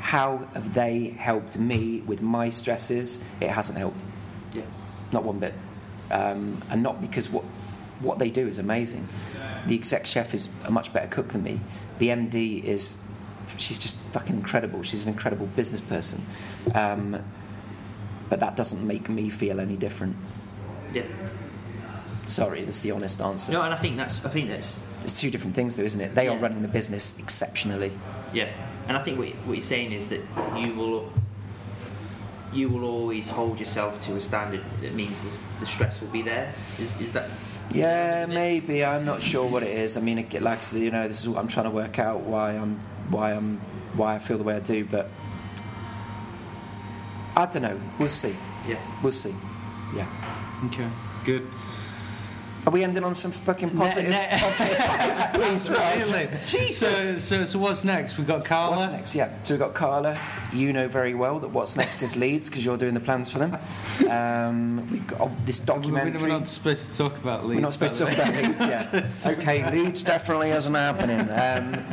How have they helped me with my stresses? It hasn't helped. Yeah. Not one bit. Um, and not because what what they do is amazing. The exec chef is a much better cook than me. The MD is she's just fucking incredible. She's an incredible business person. Um, but that doesn't make me feel any different. Yeah. Sorry, that's the honest answer. No, and I think that's I think that's It's two different things, though, isn't it? They are running the business exceptionally. yeah. And I think what, what you're saying is that you will you will always hold yourself to a standard that means the, the stress will be there. Is, is that Yeah, maybe. I'm not sure what it is. I mean, it, like you know, this is what I'm trying to work out why I'm why I'm why I feel the way I do. But I don't know. We'll see. yeah? We'll see. Yeah. Okay. Good. Are we ending on some fucking positive, ne- [laughs] positive vibes, [laughs] please. Raj? Jesus. So, so, so what's next? We've got Kala. What's next? Yeah. So we've got Kala. You know very well that what's next is Leeds because you're doing the plans for them. Um, we've got oh, this documentary. We're not supposed to talk about Leeds. We're not supposed to talk about Leeds, yeah. [laughs] okay, Leeds definitely isn't happening. Um,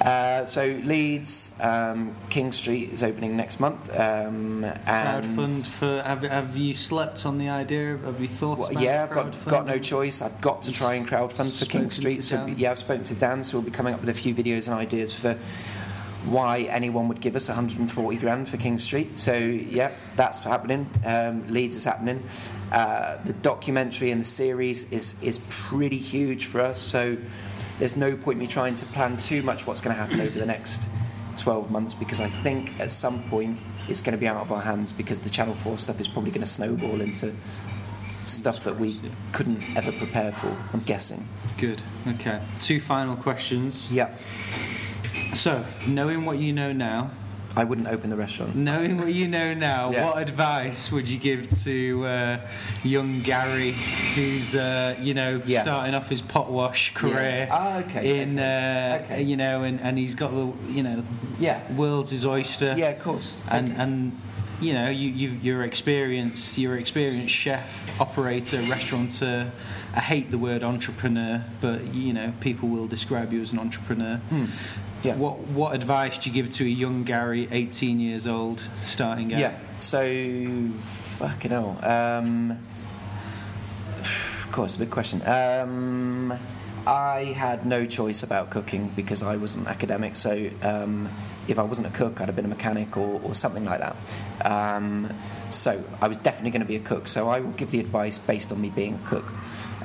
uh, so Leeds, um, King Street is opening next month. Um, and Crowdfund for. Have, have you slept on the idea? Have you thought Well, yeah, I've got, got no choice. I've got to try and crowdfund for King Street. So yeah, I've spoken to Dan, so we'll be coming up with a few videos and ideas for why anyone would give us 140 grand for King Street. So yeah, that's happening. Um, Leeds is happening. Uh, the documentary and the series is is pretty huge for us. So there's no point me trying to plan too much what's going to happen over the next 12 months because I think at some point it's going to be out of our hands because the Channel 4 stuff is probably going to snowball into stuff that we couldn't ever prepare for, I'm guessing. Good. Okay. Two final questions. Yeah. So, knowing what you know now, I wouldn't open the restaurant. knowing what you know now, Yeah. what advice would you give to uh, young Gary, who's uh, you know Yeah. starting off his pot wash career? Yeah. Ah, okay, In okay, uh, okay. you know, and, and he's got the you know Yeah. world's his oyster. Yeah, of course. and Okay. and you know you, you you're experienced you're experienced chef operator restaurateur I hate the word entrepreneur but you know people will describe you as an entrepreneur Hmm. Yeah. what what advice do you give to a young Gary 18 years old starting out Yeah. So, fucking hell. Um, [sighs] of course, a big question. Um, I had no choice about cooking because I wasn't academic. So, um, if I wasn't a cook, I'd have been a mechanic or, or something like that. Um, so, I was definitely going to be a cook. So, I will give the advice based on me being a cook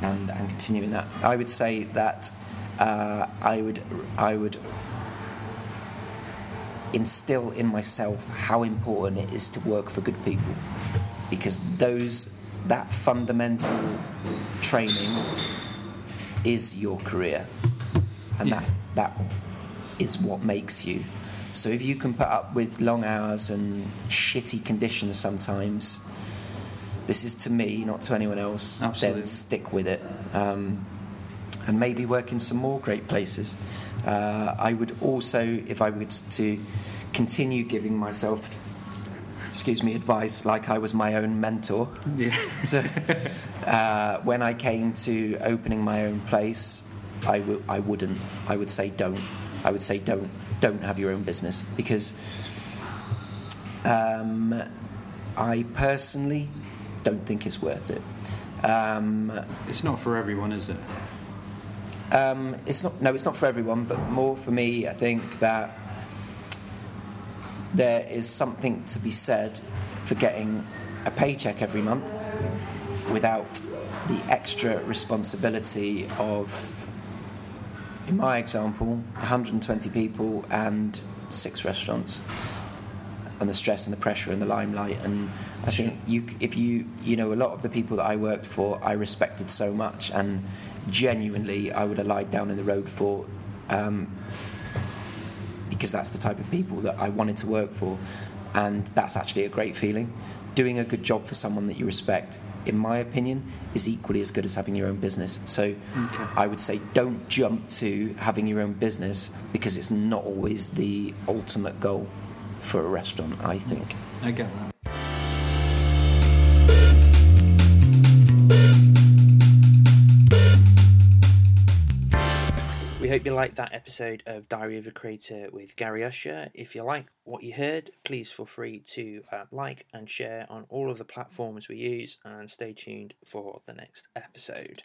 and, and continuing that. I would say that uh, I would I would instill in myself how important it is to work for good people because those that fundamental training is your career and Yeah. that that is what makes you so if you can put up with long hours and shitty conditions sometimes this is to me not to anyone else Absolutely. then stick with it um, and maybe work in some more great places. Uh, I would also, if I were to continue giving myself, excuse me, advice like I was my own mentor. yeah [laughs] So uh, when I came to opening my own place, I w- I wouldn't. I would say don't. I would say don't don't have your own business because um, I personally don't think it's worth it. Um, it's not for everyone is it um, it's not. No, it's not for everyone, but more for me. I think that there is something to be said for getting a paycheck every month without the extra responsibility of, in my example, 120 people and six restaurants, and the stress and the pressure and the limelight. And I think you, if you, you know, a lot of the people that I worked for, I respected so much, and genuinely, I would have lied down in the road for. Um, because that's the type of people that I wanted to work for, and that's actually a great feeling. Doing a good job for someone that you respect, in my opinion, is equally as good as having your own business. So I would say don't jump to having your own business because it's not always the ultimate goal for a restaurant, I think. I get that hope you liked that episode of Diary of a Creator with Gary Usher. If you like what you heard, please feel free to uh, like and share on all of the platforms we use and stay tuned for the next episode.